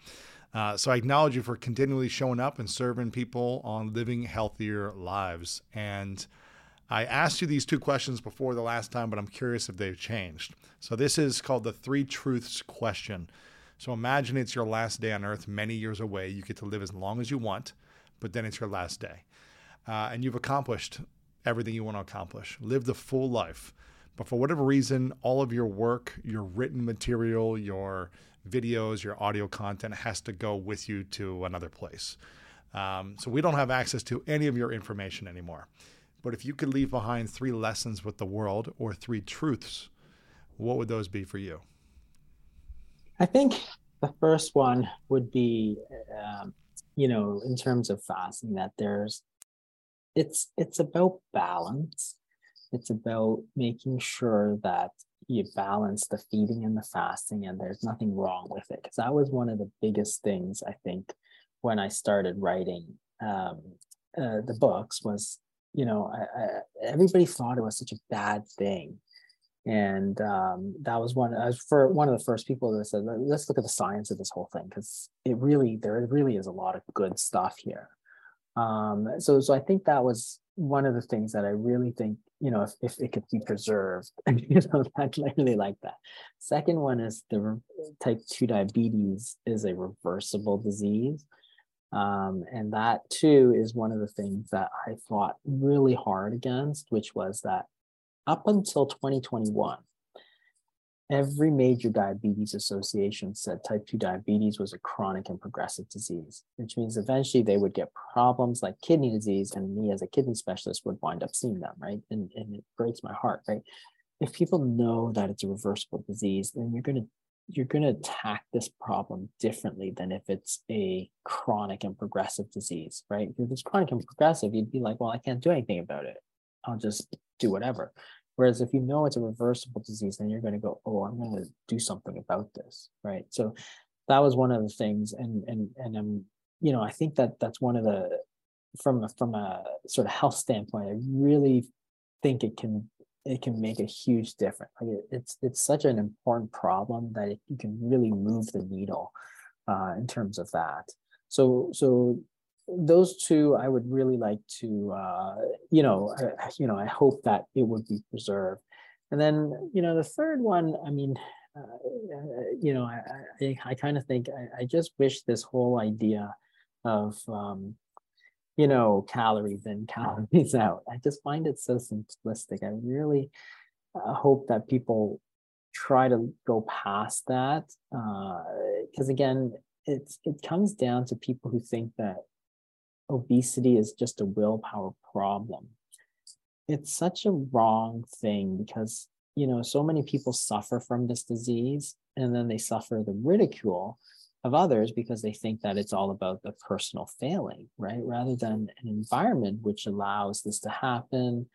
Uh, so I acknowledge you for continually showing up and serving people on living healthier lives. And I asked you these two questions before the last time, but I'm curious if they've changed. So this is called the three truths question. So imagine it's your last day on earth many years away. You get to live as long as you want, but then it's your last day. Uh, and you've accomplished everything you want to accomplish, Live the full life. But for whatever reason, all of your work, your written material, your videos, your audio content has to go with you to another place. Um, so we don't have access to any of your information anymore. But if you could leave behind three lessons with the world or three truths, what would those be for you? I think the first one would be, um, you know, in terms of fasting, that there's, it's it's about balance. It's about making sure that you balance the feeding and the fasting, and there's nothing wrong with it. Because that was one of the biggest things I think when I started writing um, uh, the books was, you know, I, I, everybody thought it was such a bad thing and um, that was one for one of the first people that said let's look at the science of this whole thing because it really there really is a lot of good stuff here. Um, so so I think that was one of the things that I really think you know if, if it could be preserved you know I really like that. Second one is the type 2 diabetes is a reversible disease. Um, and that too is one of the things that I fought really hard against which was that up until 2021, every major diabetes association said type 2 diabetes was a chronic and progressive disease, which means eventually they would get problems like kidney disease, and me as a kidney specialist would wind up seeing them, right? And, and it breaks my heart, right? If people know that it's a reversible disease, then you're going to you're going to attack this problem differently than if it's a chronic and progressive disease, right? If it's chronic and progressive, you'd be like, well, I can't do anything about it. I'll just do whatever. Whereas if you know it's a reversible disease, then you're going to go, oh, I'm going to do something about this, right? So that was one of the things, and and and I'm, you know, I think that that's one of the from a, from a sort of health standpoint, I really think it can it can make a huge difference. Like it, it's it's such an important problem that it, you can really move the needle uh, in terms of that. So so those two I would really like to, uh, you know, I, you know, I hope that it would be preserved. And then, you know, the third one, I mean, uh, you know, I, I, I kind of think I, I, just wish this whole idea of, um, you know, calories in, calories out. I just find it so simplistic. I really uh, hope that people try to go past that, because uh, again, it's it comes down to people who think that obesity is just a willpower problem. It's such a wrong thing because, you know, so many people suffer from this disease and then they suffer the ridicule of others because they think that it's all about the personal failing, right? Rather than an environment which allows this to happen,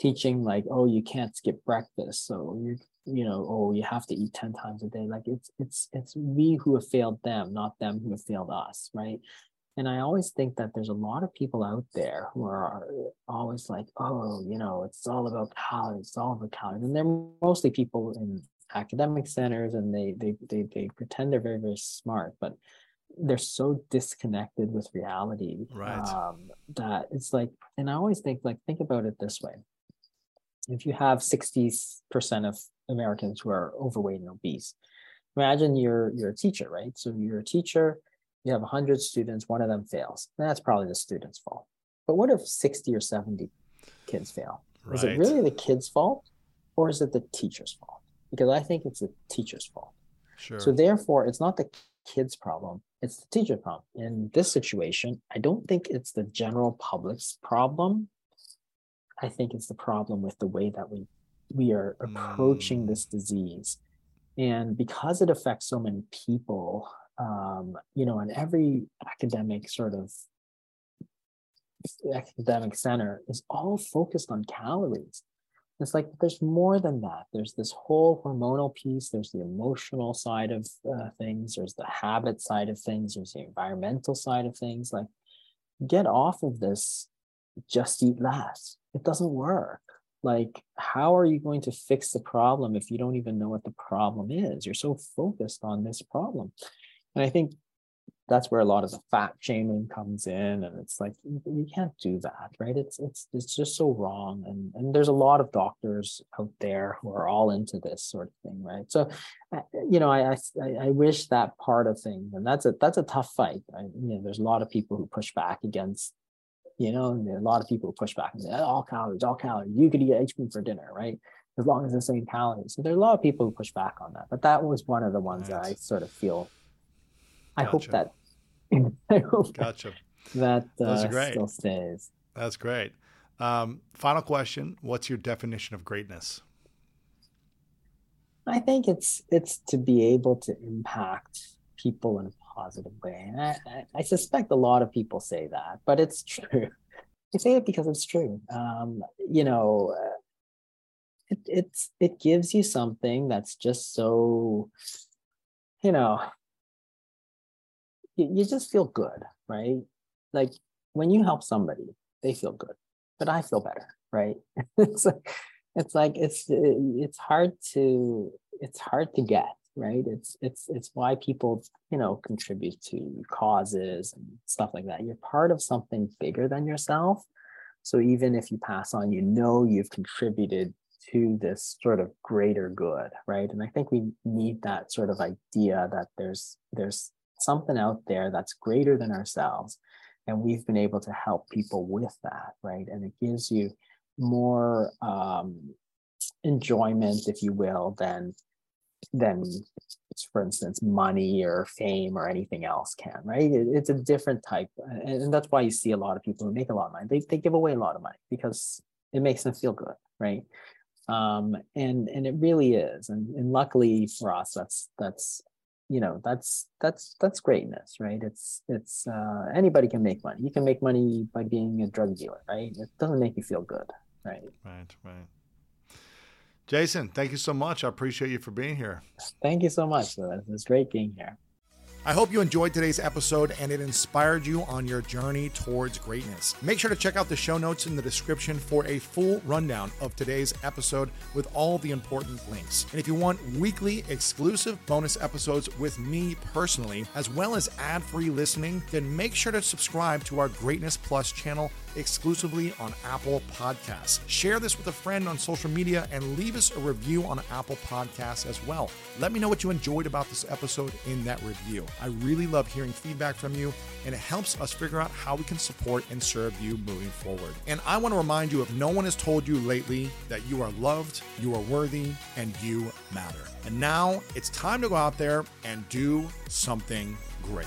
teaching like, oh, you can't skip breakfast. So you you know, oh, you have to eat 10 times a day. Like it's it's it's we who have failed them, not them who have failed us, right? And I always think that there's a lot of people out there who are always like, oh, you know, it's all about calories, it's all about calories. And they're mostly people in academic centers and they they they, they pretend they're very, very smart, but they're so disconnected with reality right. um, that it's like, and I always think like, think about it this way. If you have 60% of Americans who are overweight and obese, imagine you're you're a teacher, right? So you're a teacher, you have 100 students, one of them fails. That's probably the student's fault. But what if 60 or 70 kids fail? Right. Is it really the kid's fault or is it the teacher's fault? Because I think it's the teacher's fault. Sure. So therefore, it's not the kid's problem, it's the teacher's problem. In this situation, I don't think it's the general public's problem. I think it's the problem with the way that we we are approaching mm. this disease. And because it affects so many people, um, you know, in every academic sort of academic center is all focused on calories. It's like there's more than that. There's this whole hormonal piece. There's the emotional side of uh, things. There's the habit side of things. There's the environmental side of things. Like, get off of this. Just eat less. It doesn't work. Like, how are you going to fix the problem if you don't even know what the problem is? You're so focused on this problem. And I think that's where a lot of the fat shaming comes in and it's like you, can't do that right? It's it's it's just so wrong and and there's a lot of doctors out there who are all into this sort of thing right? So uh, you know i i, I wish that part of things and that's a that's a tough fight. I, you know there's a lot of people who push back against you know a lot of people who push back and say all calories all calories. You could eat ice cream for dinner right? As long as it's the same calories. So there's a lot of people who push back on that but that was one of the ones that i sort of feel I hope that I hope gotcha. that uh, still stays. That's great. Um, final question: What's your definition of greatness? I think it's it's to be able to impact people in a positive way, and I, I, I suspect a lot of people say that, but it's true. I say it because it's true. Um, you know, uh, it, it's it gives you something that's just so, you know, you, you just feel good, right? Like when you help somebody, they feel good, but I feel better, right? it's like it's like it's it's hard to it's hard to get right it's it's it's why people you know contribute to causes and stuff like that you're part of something bigger than yourself so even if you pass on you know you've contributed to this sort of greater good right and i think we need that sort of idea that there's there's something out there that's greater than ourselves. And we've been able to help people with that, right? And it gives you more um, enjoyment, if you will, than than for instance money or fame or anything else can right it, it's a different type and that's why you see a lot of people who make a lot of money they, they give away a lot of money because it makes them feel good right um, and and it really is and, and luckily for us that's that's you know that's that's that's greatness right? It's it's uh, anybody can make money. You can make money by being a drug dealer right? It doesn't make you feel good right? Right right. Jason thank you so much. I appreciate you for being here. Thank you so much it's great being here I hope you enjoyed today's episode and it inspired you on your journey towards greatness. Make sure to check out the show notes in the description for a full rundown of today's episode with all the important links. And if you want weekly exclusive bonus episodes with me personally, as well as ad free listening, then make sure to subscribe to our Greatness Plus channel exclusively on Apple Podcasts. Share this with a friend on social media and leave us a review on Apple Podcasts as well. Let me know what you enjoyed about this episode in that review. I really love hearing feedback from you, and it helps us figure out how we can support and serve you moving forward. And I want to remind you if no one has told you lately that you are loved, you are worthy, and you matter. And now it's time to go out there and do something great.